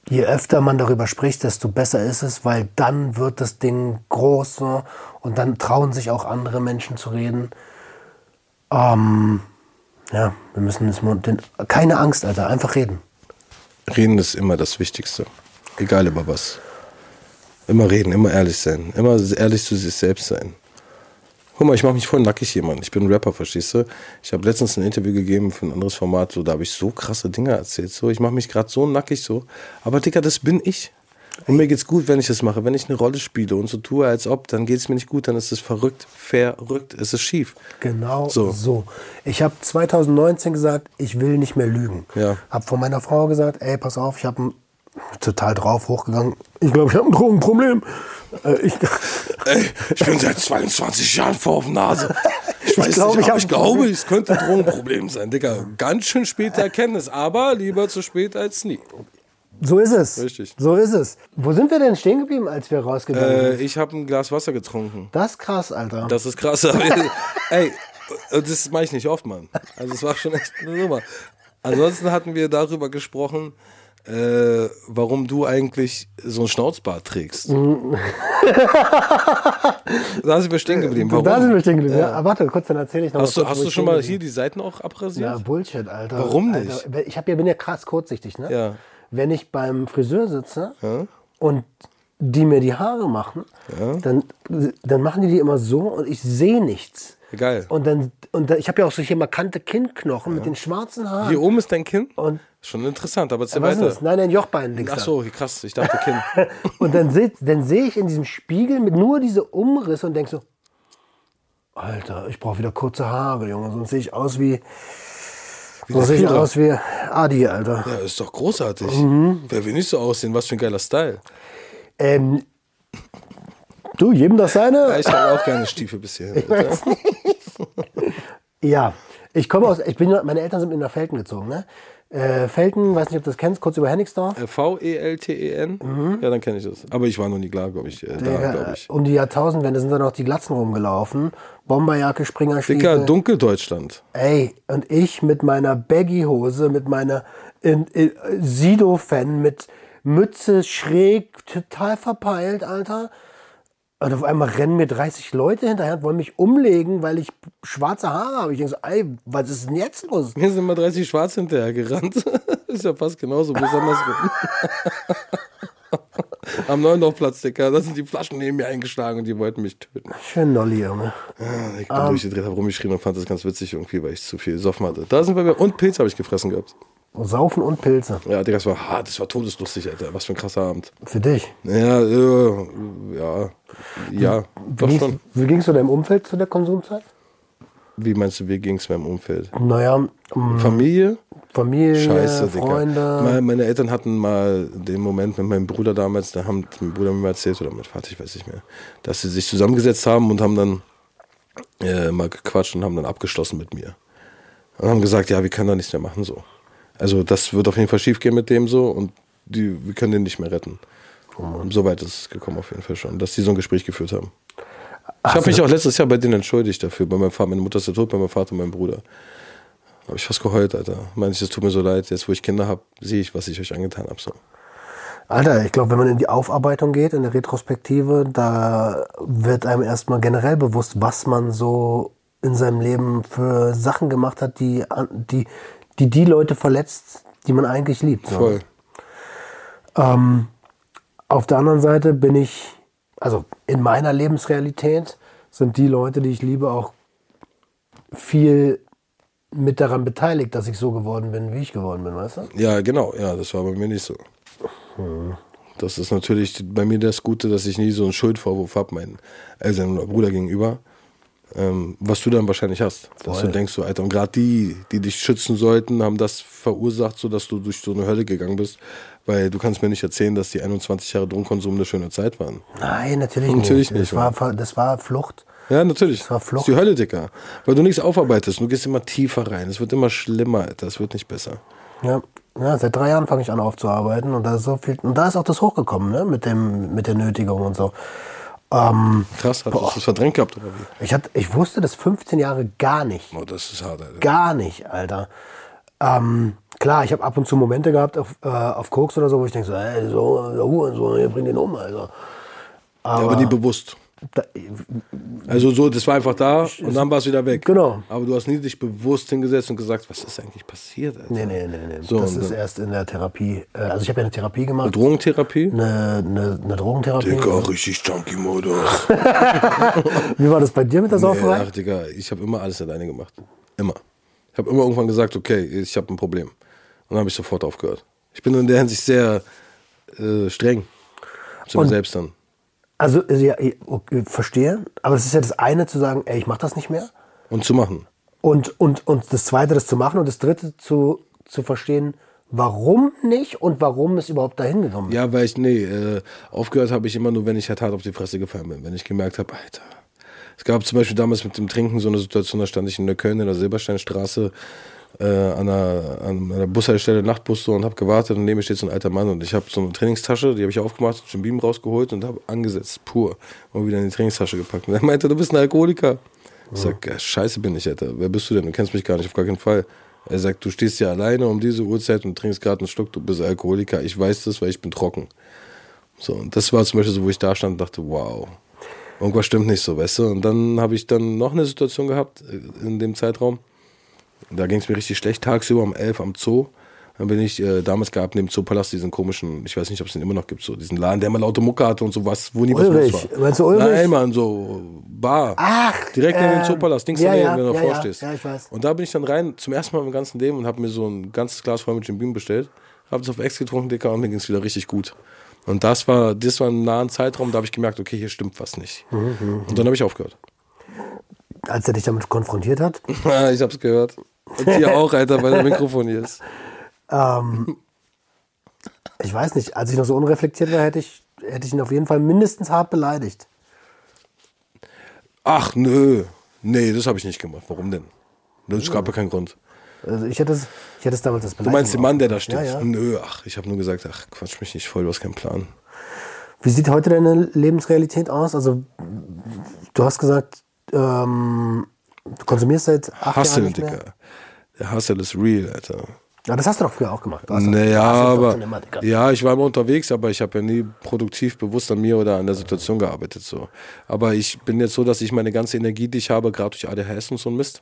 je öfter man darüber spricht, desto besser ist es, weil dann wird das Ding groß so, und dann trauen sich auch andere Menschen zu reden. Ähm, ja, wir müssen mal- den, keine Angst, Alter, einfach reden. Reden ist immer das Wichtigste. Egal über was. Immer reden, immer ehrlich sein. Immer ehrlich zu sich selbst sein. Guck mal, ich mache mich voll nackig hier, Mann. Ich bin Rapper, verstehst du? Ich habe letztens ein Interview gegeben für ein anderes Format, so, da habe ich so krasse Dinge erzählt. So, ich mache mich gerade so nackig so. Aber Dicker, das bin ich. Und mir geht's gut, wenn ich das mache. Wenn ich eine Rolle spiele und so tue, als ob, dann geht's mir nicht gut, dann ist es verrückt, verrückt, es ist schief. Genau So. so. Ich habe 2019 gesagt, ich will nicht mehr lügen. Ja. Habe von meiner Frau gesagt, ey, pass auf, ich habe total drauf hochgegangen. Ich glaube, ich habe ein Drogenproblem. Äh, ich, Ey, ich bin seit 22 Jahren vor auf Nase. Ich weiß glaube, nicht, ich aber hab ich ein glaube, es könnte ein Drogenproblem sein, Digga. Ganz schön späte Erkenntnis, aber lieber zu spät als nie. So ist es. Richtig. So ist es. Wo sind wir denn stehen geblieben, als wir rausgegangen Äh, sind? ich habe ein Glas Wasser getrunken. Das ist krass, Alter. Das ist krass. Ey, das mache ich nicht oft, Mann. Also es war schon echt eine Nummer. Ansonsten hatten wir darüber gesprochen, äh, warum du eigentlich so ein Schnauzbart trägst. da sind wir stehen geblieben. Warum? Da sind wir stehen geblieben. Ja. aber warte, kurz, dann erzähle ich noch Hast mal du, hast du schon mal hier die Seiten auch abrasiert? Ja, Bullshit, Alter. Warum nicht? Alter, ich hab, ja- bin ja krass kurzsichtig, ne? Ja. Wenn ich beim Friseur sitze und die mir die Haare machen, dann, dann machen die die immer so und ich sehe nichts. Geil. Und dann, und dann, ich habe ja auch solche markante Kinnknochen mit den schwarzen Haaren. Hier oben ist dein Kinn? Und Schon interessant, aber was ist weiter. das? Nein, ein Jochbein links. Ach so, krass, ich dachte Kinn. Und dann sehe dann seh ich in diesem Spiegel mit nur diese Umrisse und denk so, Alter, ich brauche wieder kurze Haare, Junge, sonst sehe ich aus wie, sonst sehe ich Führer. aus wie Adi, Alter. Ja, ist doch großartig. Mhm. Wer will nicht so aussehen? Was für ein geiler Style. Ähm, du, jedem das Ja, seine. ich habe auch gerne Stiefel bisher. Ja, ich komme aus, ich bin, meine Eltern sind in der Felten gezogen, ne? Äh, Felten, weiß nicht, ob du das kennst, kurz über Hennigsdorf. Äh, V-E-L-T-E-N? Ja, dann kenne ich das. Aber ich war noch nie klar, glaube ich. Äh, da, glaube ich. um die Jahrtausendwende sind da noch die Glatzen rumgelaufen. Bomberjacke, Dicker, Springerstiefel. Dunkeldeutschland. Ey, und ich mit meiner Baggy-Hose, mit meiner in, in, Sido-Fan, mit Mütze schräg, total verpeilt, Alter. Und auf einmal rennen mir 30 Leute hinterher und wollen mich umlegen, weil ich schwarze Haare habe. Ich denke so, ey, was ist denn jetzt los? Mir sind mal 30 Schwarz hinterher gerannt. ist ja fast genauso, besonders rum. Am Neuendorfplatz, Dicker, da sind die Flaschen neben mir eingeschlagen und die wollten mich töten. Schön Nolli, Junge. Ah, Ich bin durchgedreht, habe rumgeschrien und fand das ganz witzig irgendwie, weil ich zu viel Soffen hatte. Da sind wir wieder. Und Pilz habe ich gefressen gehabt. Saufen und Pilze. Ja, Digga, das war hart, das war todeslustig, Alter. Was für ein krasser Abend. Für dich. Ja, äh, ja, ja, doch Wie, schon. wie ging's zu deinem Umfeld zu der Konsumzeit? Wie meinst du, wie ging es meinem Umfeld? Naja, mm, Familie? Familie, Scheiße, Digga. Freunde. Meine, meine Eltern hatten mal den Moment mit meinem Bruder damals, da haben mein Bruder mir mal erzählt, oder mein Vater, ich weiß nicht mehr, dass sie sich zusammengesetzt haben und haben dann äh, mal gequatscht und haben dann abgeschlossen mit mir. Und haben gesagt, ja, wir können da nichts mehr machen so. Also das wird auf jeden Fall schief gehen mit dem so und die, wir können den nicht mehr retten. Und so weit ist es gekommen auf jeden Fall schon, dass die so ein Gespräch geführt haben. Ich habe mich auch letztes Jahr bei denen entschuldigt dafür. Bei meinem Vater, meine Mutter ist ja tot, bei meinem Vater und meinem Bruder. Habe ich fast geheult, Alter. Meinte ich, es tut mir so leid. Jetzt, wo ich Kinder habe, sehe ich, was ich euch angetan habe. So. Alter, ich glaube, wenn man in die Aufarbeitung geht, in der Retrospektive, da wird einem erstmal generell bewusst, was man so in seinem Leben für Sachen gemacht hat, die die, die, die Leute verletzt, die man eigentlich liebt. So. Voll. Ähm, auf der anderen Seite bin ich, also in meiner Lebensrealität sind die Leute, die ich liebe, auch viel mit daran beteiligt, dass ich so geworden bin, wie ich geworden bin, weißt du? Ja, genau. Ja, das war bei mir nicht so. Das ist natürlich bei mir das Gute, dass ich nie so einen Schuldvorwurf habe, meinen Eltern oder Bruder gegenüber. Ähm, was du dann wahrscheinlich hast. Dass Voll. du denkst, so, Alter, und gerade die, die dich schützen sollten, haben das verursacht, so dass du durch so eine Hölle gegangen bist. Weil du kannst mir nicht erzählen, dass die 21 Jahre Drogenkonsum eine schöne Zeit waren. Nein, natürlich, Natürlich nicht. nicht, Das war, das war Flucht. Ja, natürlich. Das war Flucht. ist die Hölle, Dicker. Weil du nichts aufarbeitest. Du gehst immer tiefer rein. Es wird immer schlimmer, Alter. Es wird nicht besser. Ja. ja, seit drei Jahren fange ich an aufzuarbeiten und da ist so viel und da ist auch das hochgekommen, ne, mit dem mit der Nötigung und so. Ähm, Krass, hast du das verdrängt gehabt, oder wie? ich, hat, ich wusste das 15 Jahre gar nicht. Oh, das ist hart, Alter. Gar nicht, Alter. Ähm, klar, ich habe ab und zu Momente gehabt auf, äh, auf Koks oder so, wo ich denke so, ey, so, der Hurensohn, ihr bringt den um, Alter. Ja, aber nie bewusst. Da, Also so, das war einfach da und dann war es wieder weg. Genau. Aber du hast nie dich bewusst hingesetzt und gesagt, was ist eigentlich passiert, Alter? nee, nee, nee, nee. So, das und ist erst in der Therapie. Äh, also ich habe ja eine Therapie gemacht, Drogentherapie? eine, eine, eine Drogentherapie. Digga, richtig Junkie-Modus. Wie war das bei dir mit der Nee, Sauferei? ach, Digga, ich habe immer alles alleine gemacht. Immer. Ich habe immer irgendwann gesagt, okay, ich habe ein Problem. Dann habe ich sofort aufgehört. Ich bin in der Hinsicht sehr äh, streng. Zu mir selbst dann. Also, ja, okay, verstehe. Aber es ist ja das eine zu sagen, ey, ich mach das nicht mehr. Und zu machen. Und, und, und das zweite, das zu machen. Und das dritte zu, zu verstehen, warum nicht und warum es überhaupt dahin gekommen ist. Ja, weil ich, nee, äh, aufgehört habe ich immer nur, wenn ich halt hart auf die Fresse gefallen bin. Wenn ich gemerkt habe, Alter. Es gab zum Beispiel damals mit dem Trinken so eine Situation, da stand ich in Neukölln in der Silbersteinstraße äh, an, einer, an einer Bushaltestelle, Nachtbus so und habe gewartet und neben mir steht so ein alter Mann und ich habe so eine Trainingstasche, die habe ich aufgemacht, Jim Beam rausgeholt und habe angesetzt, pur, und wieder in die Trainingstasche gepackt. Und er meinte, du bist ein Alkoholiker. Ich sag, ja, scheiße bin ich, Alter. Wer bist du denn? Du kennst mich gar nicht, auf gar keinen Fall. Er sagt, du stehst hier alleine um diese Uhrzeit und trinkst gerade einen Schluck, du bist Alkoholiker. Ich weiß das, weil ich bin trocken. So, und das war zum Beispiel so, wo ich da stand und dachte, wow, irgendwas stimmt nicht so, weißt du? Und dann habe ich dann noch eine Situation gehabt äh, in dem Zeitraum. Da ging es mir richtig schlecht, tagsüber um 11 am Zoo. Dann bin ich, äh, damals gab neben Zoopalast diesen komischen, ich weiß nicht, ob es den immer noch gibt, so diesen Laden, der immer laute Mucke hatte und sowas, wo nie was Ulrich. los war. Meinst du Ulrich? Nein, Mann, so Bar. Ach, Direkt neben dem ähm, Zoopalast, links ja, daneben, ja, wenn du ja, davor ja, stehst. ja, ich weiß. Und da bin ich dann rein, zum ersten Mal im ganzen Leben und habe mir so ein ganzes Glas voll mit Jim Beam bestellt. Hab es auf Ex getrunken, Dicker, und mir ging es wieder richtig gut. Und das war, das war ein nahen Zeitraum, da habe ich gemerkt, okay, hier stimmt was nicht. Mhm, Und dann habe ich aufgehört. Als er dich damit konfrontiert hat. ich hab's gehört. Und hier auch, Alter, weil der Mikrofon hier ist. Ähm, ich weiß nicht, als ich noch so unreflektiert war, hätte ich, hätte ich ihn auf jeden Fall mindestens hart beleidigt. Ach, nö. Nee, das habe ich nicht gemacht. Warum denn? Es gab ja keinen Grund. Also ich hätte es, ich hätte es damals das Du meinst den Mann, der da steht? Ja, ja. Nö, ach, ich habe nur gesagt, ach, quatsch mich nicht voll, du hast keinen Plan. Wie sieht heute deine Lebensrealität aus? Also du hast gesagt, ähm, du konsumierst seit acht Jahren Hustle, nicht mehr. Dicker. Der Hustle ist real, Alter. Ja, das hast du doch früher auch gemacht. Naja, aber immer, ja, ich war immer unterwegs, aber ich habe ja nie produktiv bewusst an mir oder an der Situation gearbeitet. So. Aber ich bin jetzt so, dass ich meine ganze Energie, die ich habe, gerade durch ADHS und so ein Mist,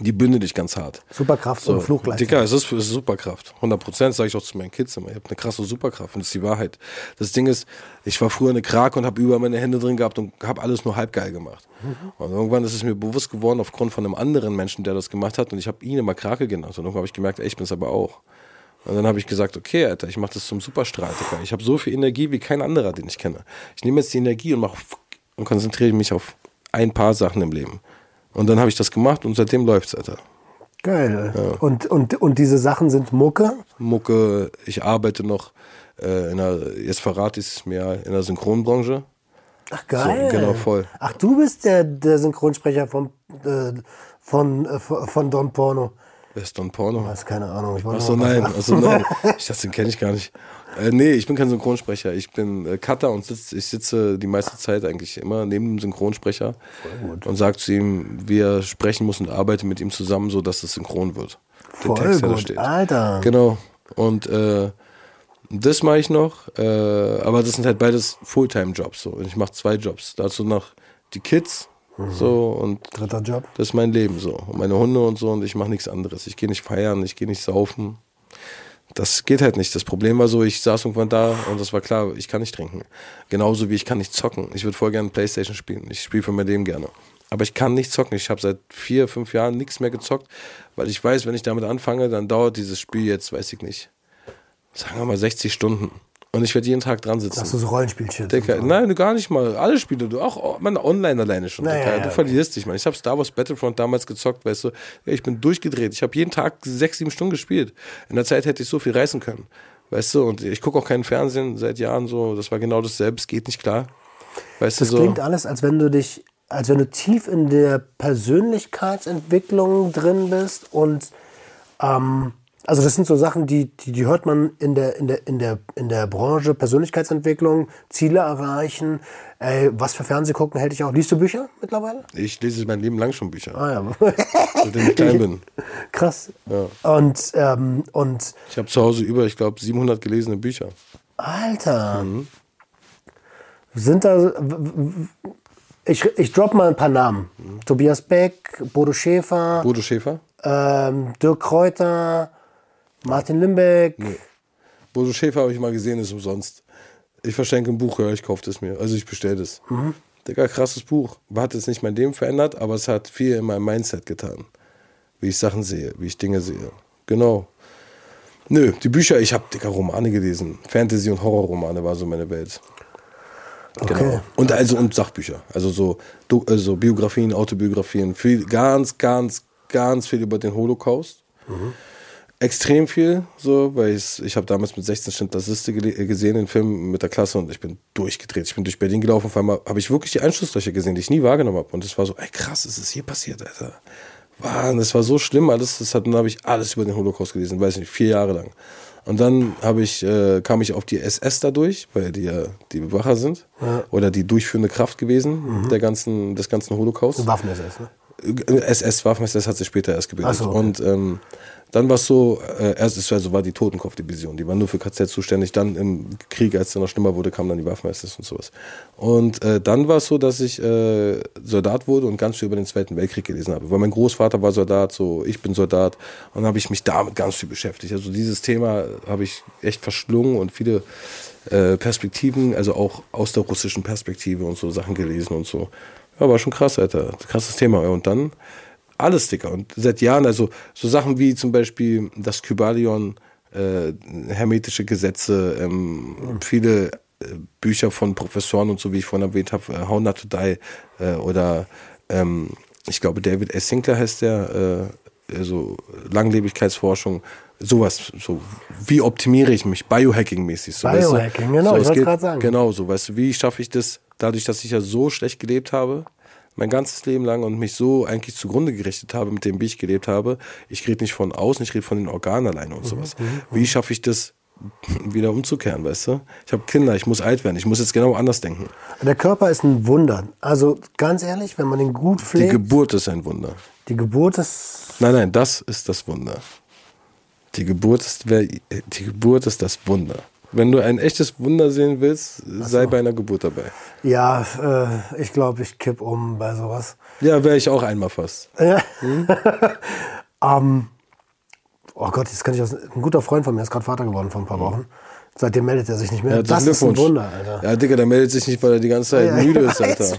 die bündel ich ganz hart. Superkraft So, und Fluch gleichzeitig. Dicker, es ist, es ist Superkraft. 100 Prozent sage ich auch zu meinen Kids immer. Ihr habt eine krasse Superkraft und das ist die Wahrheit. Das Ding ist, ich war früher eine Krake und habe über meine Hände drin gehabt und habe alles nur halb geil gemacht. Mhm. Und irgendwann ist es mir bewusst geworden aufgrund von einem anderen Menschen, der das gemacht hat und ich habe ihn immer Krake genannt. Und irgendwann habe ich gemerkt, ey, ich bin es aber auch. Und dann habe ich gesagt, okay, Alter, ich mache das zum Superstrahl, Dicker. Ich habe so viel Energie wie kein anderer, den ich kenne. Ich nehme jetzt die Energie und mache und konzentriere mich auf ein paar Sachen im Leben. Und dann habe ich das gemacht und seitdem läuft's, Alter. Geil. Und, und, und diese Sachen sind Mucke. Mucke, ich arbeite noch äh, in der, jetzt verrate ich es mir, in der Synchronbranche. Ach geil. So, genau, voll. Ach, du bist der, der Synchronsprecher von, äh, von, äh, von Don Porno. Wer ist Don Porno? Was, keine Ahnung. Ich noch was nein, sagen. achso, nein. Ich dachte, den kenne ich gar nicht. Äh, nee, ich bin kein Synchronsprecher. Ich bin äh, Cutter und sitz, ich sitze die meiste Zeit eigentlich immer neben dem Synchronsprecher und sage zu ihm, wie er sprechen muss und arbeite mit ihm zusammen, so dass es synchron wird. Der Voll Text, der da gut, steht. Alter. Genau. Und äh, das mache ich noch, äh, aber das sind halt beides Fulltime-Jobs. So. Und ich mache zwei Jobs. Dazu noch die Kids so und Dritter Job. das ist mein Leben so. Und meine Hunde und so und ich mache nichts anderes. Ich gehe nicht feiern, ich gehe nicht saufen. Das geht halt nicht. Das Problem war so, ich saß irgendwann da und das war klar, ich kann nicht trinken. Genauso wie ich kann nicht zocken. Ich würde voll gerne Playstation spielen. Ich spiele für mein Leben gerne. Aber ich kann nicht zocken. Ich habe seit vier, fünf Jahren nichts mehr gezockt, weil ich weiß, wenn ich damit anfange, dann dauert dieses Spiel jetzt, weiß ich nicht, sagen wir mal 60 Stunden. Und ich werde jeden Tag dran sitzen. Hast du so Rollenspielchen? Dicker, nein, gar nicht mal. Alle Spiele, du auch, man online alleine schon. Naja, Dicker. ja, du okay. verlierst dich, man. Ich habe Star Wars Battlefront damals gezockt, weißt du. Ich bin durchgedreht. Ich habe jeden Tag sechs, sieben Stunden gespielt. In der Zeit hätte ich so viel reißen können. Weißt du, und ich gucke auch keinen Fernsehen seit Jahren so. Das war genau dasselbe. Es geht nicht klar. Weißt Das du, so. klingt alles, als wenn du dich, als wenn du tief in der Persönlichkeitsentwicklung drin bist und ähm, also das sind so Sachen, die, die, die hört man in der, in der, in der, in der Branche, Persönlichkeitsentwicklung, Ziele erreichen, ey, was für Fernseh gucken hält dich auch. Liest du Bücher mittlerweile? Ich lese mein Leben lang schon Bücher, Ah ja. seitdem ich klein bin. Krass. Und, ähm, und Ich habe zu Hause über, ich glaube, 700 gelesene Bücher. Alter. Sind da. Ich, ich drop mal ein paar Namen. Tobias Beck, Bodo Schäfer, Bodo Schäfer? ähm, Dirk Kräuter, Martin Limbeck. Bodo Schäfer habe ich mal gesehen, ist umsonst. Ich verschenke ein Buch, ja, ich kaufe das mir. Also ich bestelle das. Digga, krasses Buch. Hat jetzt nicht mein Leben verändert, aber es hat viel in meinem Mindset getan. Wie ich Sachen sehe, wie ich Dinge sehe. Genau. Nö, die Bücher, ich habe Digga Romane gelesen. Fantasy- und Horrorromane war so meine Welt. Genau. Und also und Sachbücher. Also so also Biografien, Autobiografien, viel, ganz, ganz, ganz viel über den Holocaust. Extrem viel, so, weil ich, habe damals mit 16 Schindlers Liste gele- äh, gesehen, den Film mit der Klasse und ich bin durchgedreht. Ich bin durch Berlin gelaufen, auf einmal habe ich wirklich die Einschusslöcher gesehen, die ich nie wahrgenommen habe. Und es war so, ey krass, ist es hier passiert, Alter. Mann, das war so schlimm alles. Das hat, dann habe ich alles über den Holocaust gelesen, weiß nicht, vier Jahre lang. Und dann habe ich, äh, kam ich auf die SS dadurch, weil die ja die Bewacher sind oder die durchführende Kraft gewesen der ganzen, des ganzen Holocaust. Waffen-SS, ne? SS, Waffen-SS hat sich später erst gebildet. So, okay. Und ähm, dann war es so, äh, erst es war, die Totenkopf-Division, die war nur für KZ zuständig. Dann im Krieg, als es noch schlimmer wurde, kamen dann die Waffen-SS und sowas. Und äh, dann war es so, dass ich äh, Soldat wurde und ganz viel über den Zweiten Weltkrieg gelesen habe. Weil mein Großvater war Soldat, so ich bin Soldat. Und dann habe ich mich damit ganz viel beschäftigt. Also dieses Thema habe ich echt verschlungen und viele äh, Perspektiven, also auch aus der russischen Perspektive und so Sachen gelesen und so. Ja, war schon krass, Alter. Krasses Thema. Und dann alles, Dicker. Und seit Jahren, also so Sachen wie zum Beispiel das Kybalion, äh, hermetische Gesetze, ähm, viele äh, Bücher von Professoren und so, wie ich vorhin erwähnt habe, äh, How Not to Die äh, oder ähm, ich glaube David S. Sinclair heißt der, äh, so Langlebigkeitsforschung, sowas, so wie optimiere ich mich, Biohacking-mäßig. So, Biohacking, genau, ich es wollte grad sagen. Genau, so, weißt du, wie schaffe ich das, dadurch, dass ich ja so schlecht gelebt habe, mein ganzes Leben lang und mich so eigentlich zugrunde gerichtet habe, mit dem, wie ich gelebt habe. Ich rede nicht von außen, ich rede von den Organen alleine und sowas. Wie schaffe ich das, wieder umzukehren, weißt du? Ich habe Kinder, ich muss alt werden, ich muss jetzt genau anders denken. Der Körper ist ein Wunder. Also ganz ehrlich, wenn man den gut Die pflegt, Geburt ist ein Wunder. die Geburt ist Nein, nein, das ist das Wunder. Die Geburt ist, wer- die Geburt ist das Wunder. Wenn du ein echtes Wunder sehen willst, sei bei einer Geburt dabei. Ja, äh, ich glaube, ich kipp um bei sowas. Ja, wäre ich auch einmal fast. Ja. ähm, oh Gott, jetzt kann ich das. Ein guter Freund von mir ist gerade Vater geworden vor ein paar Wochen. Seitdem meldet er sich nicht mehr. Herzlichen das ist ein. Wunder, Alter. Ja, Digga, der meldet sich nicht, weil er die ganze Zeit Ja, müde ist, Alter.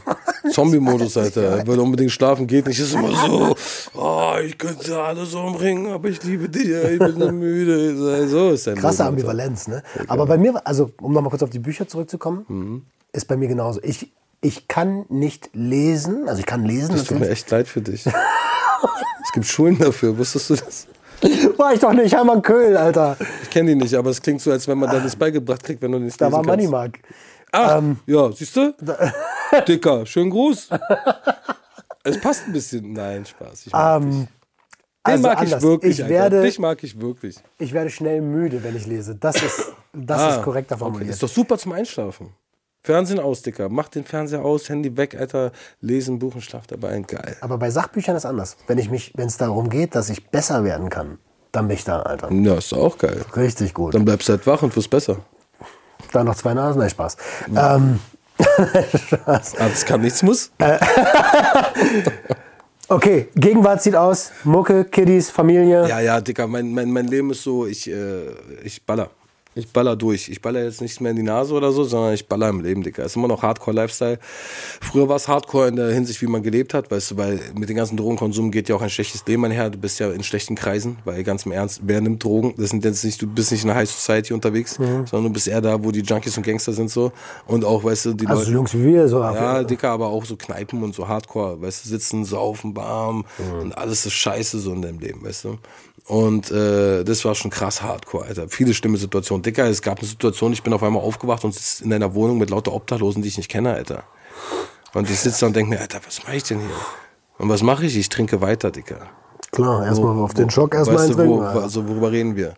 Zombie-Modus, Alter. Er will unbedingt schlafen, geht nicht. Ist immer so, oh, ich könnte alles umbringen, aber ich liebe dich, ich bin so müde. So ist der Krasse Modus, Ambivalenz, ne? Aber bei mir, also um nochmal kurz auf die Bücher zurückzukommen, Mhm. ist bei mir genauso. Ich, ich kann nicht lesen, also ich kann lesen Es tut mir echt leid für dich. es gibt Schulen dafür, wusstest du das? War ich doch nicht, Hermann Köhl, Alter. Ich kenne die nicht, aber es klingt so, als wenn man dann das beigebracht kriegt, wenn du nicht Da lesen war kannst. Moneymark. Ach, Ähm, ja, siehst du? Dicker, schönen Gruß. es passt ein bisschen. Nein, Spaß. Ich mag dich. Ähm, Den also mag anders. ich wirklich. Ich werde- Dich mag ich wirklich. ich werde schnell müde, wenn ich lese. Das ist, das Ah, ist korrekter okay. formuliert. Ist doch super zum Einschlafen. Fernsehen aus, Dicker. Mach den Fernseher aus, Handy weg, Alter. Lesen, Buch und schlaf dabei ein. Geil. Aber bei Sachbüchern ist anders. Wenn ich mich, wenn es darum geht, dass ich besser werden kann, dann bin ich da, Alter. Ja, ist doch auch geil. Richtig gut. Dann bleibst du halt wach und wirst besser. Dann noch zwei Nasen, nein, Spaß. Ähm, Spaß. Aber es kann nichts muss. Okay, Gegenwart sieht aus, Mucke, Kiddies, Familie. Ja, ja, Dicker, mein, mein, mein Leben ist so, ich, äh, ich baller. Ich baller durch. Ich baller jetzt nicht mehr in die Nase oder so, sondern ich baller im Leben, Dicker. Ist immer noch Hardcore-Lifestyle. Früher war es Hardcore in der Hinsicht, wie man gelebt hat, weißt du, weil mit dem ganzen Drogenkonsum geht ja auch ein schlechtes Leben einher. Du bist ja in schlechten Kreisen, weil ganz im Ernst, wer nimmt Drogen? Das sind jetzt nicht, du bist nicht in der High Society unterwegs, sondern du bist eher da, wo die Junkies und Gangster sind so. Und auch, weißt du, die Also Leute. Jungs wie wir, so. Ja, Dicker, aber auch so Kneipen und so Hardcore, weißt du, sitzen, saufen, bam und alles ist scheiße so in deinem Leben, weißt du. Und äh, das war schon krass Hardcore, Alter. Viele schlimme Situationen. Dicker, es gab eine Situation, ich bin auf einmal aufgewacht und sitze in einer Wohnung mit lauter Obdachlosen, die ich nicht kenne, Alter. Und ich sitze da und denke mir, Alter, was mache ich denn hier? Und was mache ich? Ich trinke weiter, Dicker. Klar, erstmal auf den Schock erstmal weißt du, wo, trinken. Also worüber reden wir?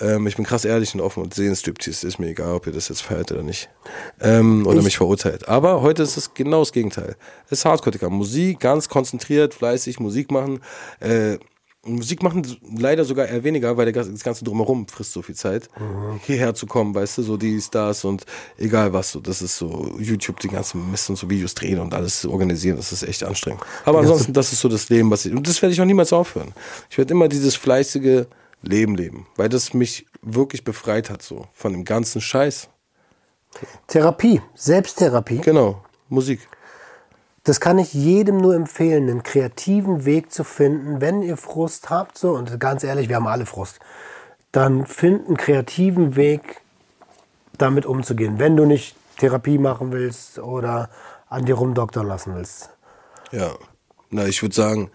Ähm, ich bin krass ehrlich und offen und sehen Striptease. Ist mir egal, ob ihr das jetzt feiert oder nicht. Ähm, oder Ich- mich verurteilt. Aber heute ist es genau das Gegenteil. Es ist Hardcore, Digga. Musik, ganz konzentriert, fleißig, Musik machen. Äh, Musik machen leider sogar eher weniger, weil das Ganze drumherum frisst so viel Zeit, hierher zu kommen, weißt du, so die Stars und egal was, so, das ist so YouTube, die ganzen Mist und so Videos drehen und alles organisieren, das ist echt anstrengend. Aber ansonsten, das ist so das Leben, was ich, und das werde ich auch niemals aufhören. Ich werde immer dieses fleißige Leben leben, weil das mich wirklich befreit hat, so, von dem ganzen Scheiß. Therapie, Selbsttherapie. Genau, Musik. Das kann ich jedem nur empfehlen, einen kreativen Weg zu finden, wenn ihr Frust habt, so, und ganz ehrlich, wir haben alle Frust, dann find einen kreativen Weg, damit umzugehen. Wenn du nicht Therapie machen willst oder an dir rumdoktern lassen willst. Ja. Na, ich würde sagen,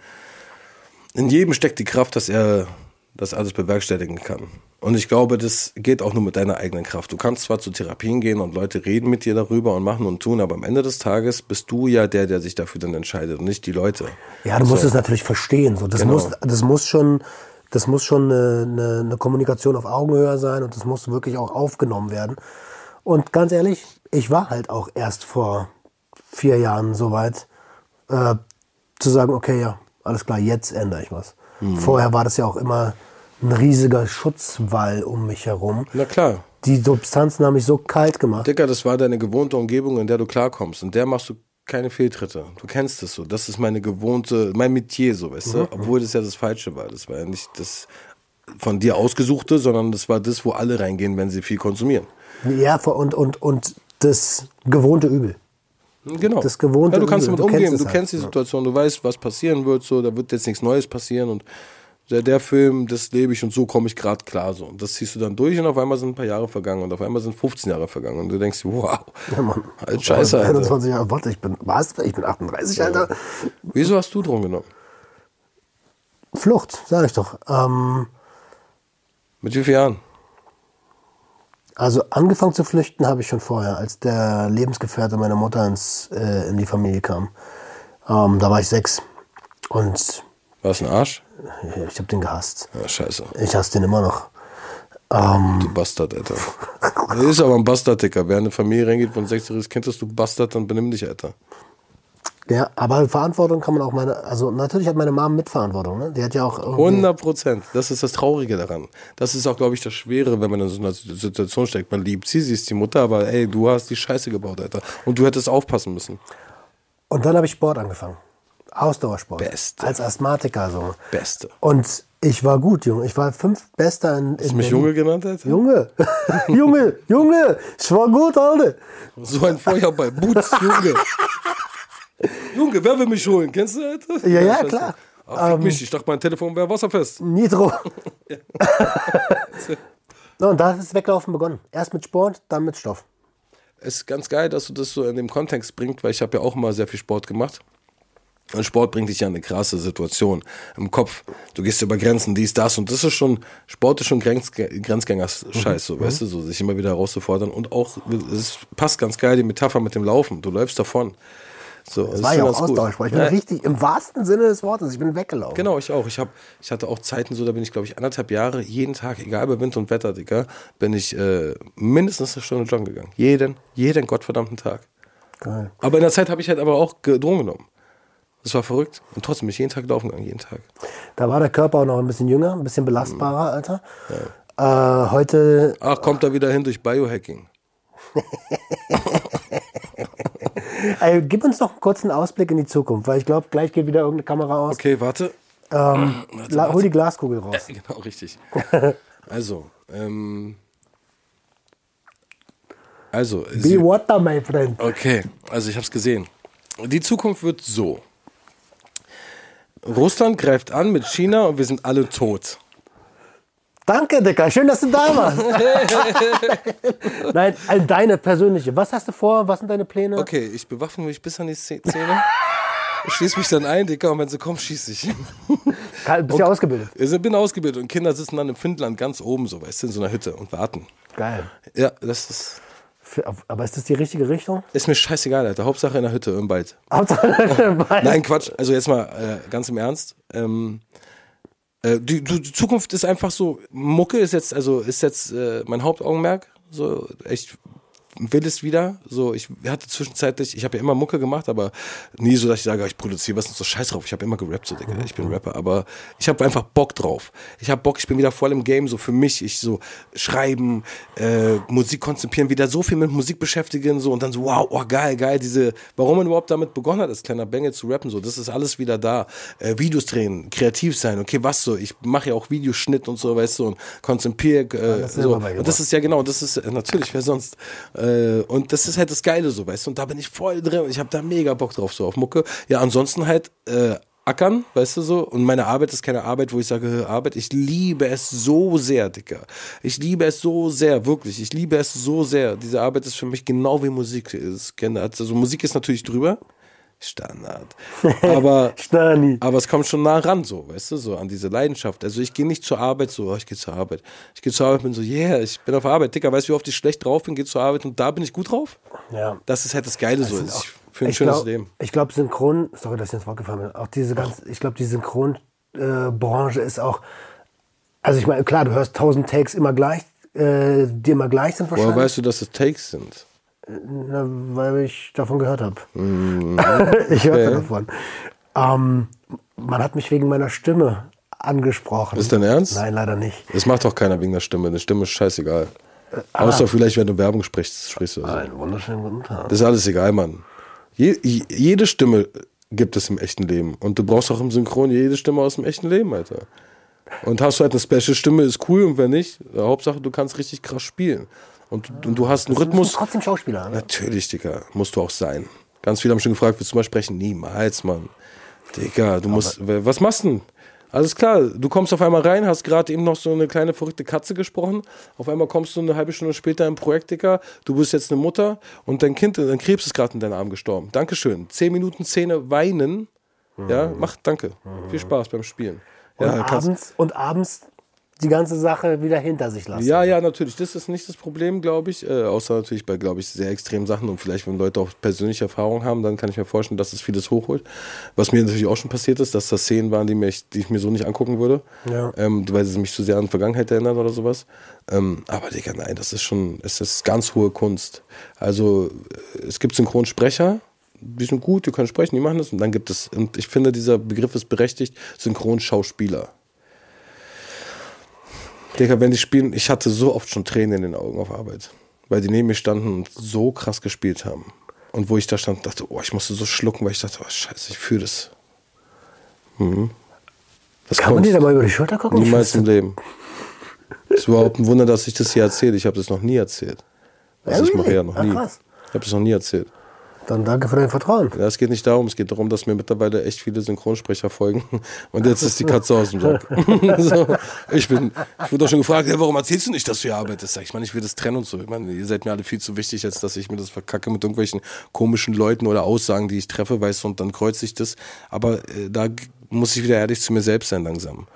in jedem steckt die Kraft, dass er das alles bewerkstelligen kann. Und ich glaube, das geht auch nur mit deiner eigenen Kraft. Du kannst zwar zu Therapien gehen und Leute reden mit dir darüber und machen und tun, aber am Ende des Tages bist du ja der, der sich dafür dann entscheidet und nicht die Leute. Ja, du musst es natürlich verstehen. So. Das, Genau. muss, das muss schon, das muss schon eine, eine, eine Kommunikation auf Augenhöhe sein und das muss wirklich auch aufgenommen werden. Und ganz ehrlich, ich war halt auch erst vor vier Jahren soweit, äh, zu sagen, okay, ja, alles klar, jetzt ändere ich was. Mhm. Vorher war das ja auch immer ein riesiger Schutzwall um mich herum. Na klar. Die Substanzen haben mich so kalt gemacht. Dicker, das war deine gewohnte Umgebung, in der du klarkommst. In der machst du keine Fehltritte. Du kennst es so. Das ist meine gewohnte, mein Metier, so, weißt du? Obwohl das ja das Falsche war. Das war ja nicht das von dir ausgesuchte, sondern das war das, wo alle reingehen, wenn sie viel konsumieren. Ja, und, und, und das gewohnte Übel. Genau. Das gewohnte Ja, du kannst Übel. damit Du umgehen, kennst du es kennst halt, die Situation, du weißt, was passieren wird, so, da wird jetzt nichts Neues passieren und der, der Film, das lebe ich und so komme ich gerade klar so. Und das ziehst du dann durch und auf einmal sind ein paar Jahre vergangen und auf einmal sind 15 Jahre vergangen und du denkst, wow, Ja, Mann. halt scheiße, Alter. 21 Jahre, warte, ich bin, was? Ich bin 38, Alter. Wieso hast du Drogen genommen? Flucht, sag ich doch. Ähm, Mit wie vielen Jahren? also angefangen zu flüchten habe ich schon vorher, als der Lebensgefährte meiner Mutter ins, äh, in die Familie kam. Ähm, da war ich sechs. Und Warst ein Arsch? Ich habe den gehasst. Ja, scheiße. Ich hasse den immer noch. Ähm, Du Bastard, Alter. Er ist aber ein Bastard, Dicker. Wer in eine Familie reingeht, ein sechsjähriges Kind ist, du Bastard, dann benimm dich, Alter. ja, aber Verantwortung kann man auch meine, also natürlich hat meine Mom Mitverantwortung, ne? Die hat ja auch irgendwie, 100 Prozent. Das ist das Traurige daran. Das ist auch, glaube ich, das Schwere, wenn man in so einer Situation steckt. Man liebt sie, sie ist die Mutter, aber ey, du hast die Scheiße gebaut, Alter. Und du hättest aufpassen müssen. Und dann habe ich Sport angefangen. Ausdauersport. Beste. Als Asthmatiker so. Beste. Und ich war gut, Junge. Ich war fünf Bester in, in Hast du mich. Junge genannt, Alter? Junge, Junge, Junge, ich war gut, Alter. So ein Feuerball. Boots, Junge. Junge, wer will mich holen? Kennst du, Alter? Ja, ja, klar. Ach, fick mich. Ich dachte, mein Telefon wäre wasserfest. Nitro. so, und da hat das Weglaufen begonnen. Erst mit Sport, dann mit Stoff. Es ist ganz geil, dass du das so in dem Kontext bringst, weil ich habe ja auch mal sehr viel Sport gemacht. Und Sport bringt dich ja in eine krasse Situation im Kopf. Du gehst über Grenzen, dies, das und das ist schon, Sport ist schon Grenz, Grenzgänger-Scheiß, so, weißt du, so sich immer wieder herauszufordern. Und auch, es passt ganz geil die Metapher mit dem Laufen. Du läufst davon. So, Das war ja auch Ausdauersport. Ich bin Ja, richtig, im wahrsten Sinne des Wortes, ich bin weggelaufen. Genau, ich auch. Ich, hab, ich hatte auch Zeiten so, da bin ich, glaube ich, anderthalb Jahre, jeden Tag, egal bei Wind und Wetter, Digga, bin ich äh, mindestens eine Stunde joggen gegangen. Jeden, jeden gottverdammten Tag. Geil. Aber in der Zeit habe ich halt aber auch ge- Drogen genommen. Das war verrückt. Und trotzdem bin ich jeden Tag laufen gegangen, jeden Tag. Da war der Körper auch noch ein bisschen jünger, ein bisschen belastbarer, Alter. Äh, heute, Ach, kommt da wieder hin durch Biohacking. ey, gib uns noch einen kurzen Ausblick in die Zukunft, weil ich glaube, gleich geht wieder irgendeine Kamera aus. Okay, warte. Ähm, la, hol die Glaskugel raus. Genau, richtig. Also, ähm. Also, Be sie, water, my friend. okay, also ich habe es gesehen. Die Zukunft wird so. Russland greift an mit China und wir sind alle tot. Danke, Dicker. Schön, dass du da warst. Nein, also deine persönliche. Was hast du vor? Was sind deine Pläne? Okay, ich bewaffne mich bis an die Zäh- Zähne. Schieß mich dann ein, Dicker, und wenn sie kommen, schieß ich. Bist ja ausgebildet. Ich bin ausgebildet und Kinder sitzen dann im Finnland ganz oben, so weißt du, in so einer Hütte und warten. Geil. Ja, das ist, Für, aber ist das die richtige Richtung? ist mir scheißegal, Alter. Hauptsache in der Hütte im Wald. Hauptsache dabei. Nein, Quatsch. Also jetzt mal äh, ganz im Ernst. Ähm, äh, die, die die Zukunft ist einfach so. Mucke ist jetzt, also ist jetzt äh, mein Hauptaugenmerk. So echt will es wieder. So, ich hatte zwischenzeitlich, ich habe ja immer Mucke gemacht, aber nie so, dass ich sage, ich produziere was und so Scheiß drauf. Ich habe immer gerappt, so, Digga. Ich bin Rapper, aber ich habe einfach Bock drauf. Ich habe Bock, ich bin wieder voll im Game, so für mich. Ich so schreiben, äh, Musik konzipieren, wieder so viel mit Musik beschäftigen, so und dann so, wow, oh, geil, geil, diese, warum man überhaupt damit begonnen hat, als kleiner Bengel zu rappen, so, das ist alles wieder da. Äh, Videos drehen, kreativ sein, okay, was so, ich mache ja auch Videoschnitt und so, weißt du, und konzipiere, äh, so. Und das ist ja genau, das ist natürlich, wer sonst. Äh, und das ist halt das Geile so, weißt du, und da bin ich voll drin, ich habe da mega Bock drauf, so auf Mucke. Ja, ansonsten halt, äh, ackern, weißt du so? Und meine Arbeit ist keine Arbeit, wo ich sage, "Hä, Arbeit. Ich liebe es so sehr, Dicker. Ich liebe es so sehr, wirklich. Ich liebe es so sehr. Diese Arbeit ist für mich genau wie Musik ist. Also Musik ist natürlich drüber. Standard. Aber, aber es kommt schon nah ran, so, weißt du, so an diese Leidenschaft. Also ich gehe nicht zur Arbeit so, oh, ich gehe zur Arbeit. Ich gehe zur Arbeit und bin so, yeah, ich bin auf Arbeit. Dicker, weißt du, wie oft ich schlecht drauf bin, gehe zur Arbeit und da bin ich gut drauf? Ja. Das ist halt das Geile so. sind Ich, auch- für ein schönes glaub, Leben. Ich glaube, Synchron, sorry, dass ich ins Wort gefallen bin, auch diese ganz, ich glaube, die Synchronbranche äh, ist auch, also ich meine, klar, du hörst tausend Takes immer gleich, äh, die immer gleich sind Woher wahrscheinlich. weißt du, dass es Takes sind? Na, weil ich davon gehört habe. ich hörte okay. davon. Ähm, man hat mich wegen meiner Stimme angesprochen. Ist dein Ernst? Nein, leider nicht. Das macht doch keiner wegen der Stimme. Eine Stimme ist scheißegal. Ah. Außer vielleicht, wenn du Werbung sprichst, sprichst du. Also. Einen wunderschönen guten Tag. Das ist alles egal, Mann. Je- jede Stimme gibt es im echten Leben. Und du brauchst auch im Synchron jede Stimme aus dem echten Leben, Alter. Und hast du halt eine Special-Stimme, ist cool. Und wenn nicht, Hauptsache, du kannst richtig krass spielen. Und, und du hast einen Du Rhythmus. bist trotzdem Schauspieler. Ne? Natürlich, Digga. Musst du auch sein. Ganz viele haben schon gefragt, willst du mal sprechen? Niemals, Mann. Digga, du musst. Was machst du denn? Alles klar, du kommst auf einmal rein, hast gerade eben noch so eine kleine verrückte Katze gesprochen. Auf einmal kommst du eine halbe Stunde später im Projekt, Digga. Du bist jetzt eine Mutter und dein Kind, dein Krebs ist gerade in deinen Arm gestorben. Dankeschön. Zehn Minuten Szene weinen. Ja, mach, danke. Viel Spaß beim Spielen. Und, Ja, abends, und abends die ganze Sache wieder hinter sich lassen. Ja, ja, natürlich. Das ist nicht das Problem, glaube ich. Äh, außer natürlich bei, glaube ich, sehr extremen Sachen und vielleicht, wenn Leute auch persönliche Erfahrungen haben, dann kann ich mir vorstellen, dass es vieles hochholt. Was mir natürlich auch schon passiert ist, dass das Szenen waren, die, mich, die ich mir so nicht angucken würde, Ja. ähm, weil sie mich zu sehr an die Vergangenheit erinnern oder sowas. Ähm, aber Digga, nein, das ist schon, es ist ganz hohe Kunst. Also äh, es gibt Synchronsprecher, die sind gut, die können sprechen, die machen das. Und dann gibt es, und ich finde, dieser Begriff ist berechtigt, Synchronschauspieler. Digga, wenn die spielen, ich hatte so oft schon Tränen in den Augen auf Arbeit, weil die neben mir standen und so krass gespielt haben. Und wo ich da stand, dachte, oh, ich musste so schlucken, weil ich dachte, oh, scheiße, ich fühle das. Mhm. Das Kann man dir da mal über die Schulter gucken? Niemals im Leben. Es ist überhaupt ein Wunder, dass ich das hier erzähle. Ich habe das noch nie erzählt. Also Ja, ich mache ja noch nie. Ich habe das noch nie erzählt. Dann danke für dein Vertrauen. Ja, es geht nicht darum, es geht darum, dass mir mittlerweile echt viele Synchronsprecher folgen. Und jetzt ist die Katze aus dem Job. so, ich bin, ich wurde auch schon gefragt, ja, warum erzählst du nicht, dass du hier arbeitest? Sag ich, meine, ich will das trennen und so. Ich meine, ihr seid mir alle viel zu wichtig, als dass ich mir das verkacke mit irgendwelchen komischen Leuten oder Aussagen, die ich treffe, weißt du, und dann kreuze ich das. Aber äh, da muss ich wieder ehrlich zu mir selbst sein langsam.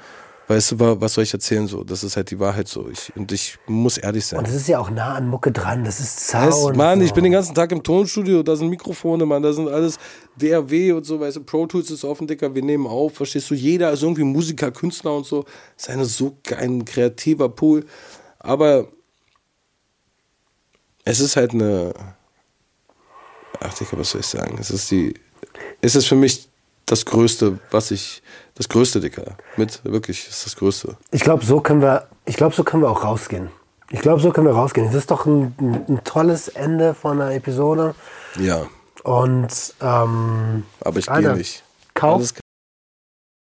Weißt du, wa- was soll ich erzählen so? Das ist halt die Wahrheit so. Ich, und ich muss ehrlich sein. Und es ist ja auch nah an Mucke dran. Das ist Sound. Mann, so. ich bin den ganzen Tag im Tonstudio, da sind Mikrofone, Mann, da sind alles DAW und so, weißt du, Pro Tools ist offen, Dicker, wir nehmen auf, verstehst du, jeder ist irgendwie Musiker, Künstler und so, ist eine so ein kreativer Pool, aber es ist halt eine, ach Dicker, was soll ich sagen, es ist die, es ist für mich das Größte, was ich, das Größte, Dicker, mit, wirklich, es ist das Größte. Ich glaube, so können wir, ich glaube, so können wir auch rausgehen. Ich glaube, so können wir rausgehen. Das ist doch ein, ein, tolles Ende von einer Episode. Ja, Und ähm, aber ich gehe nicht. Kauf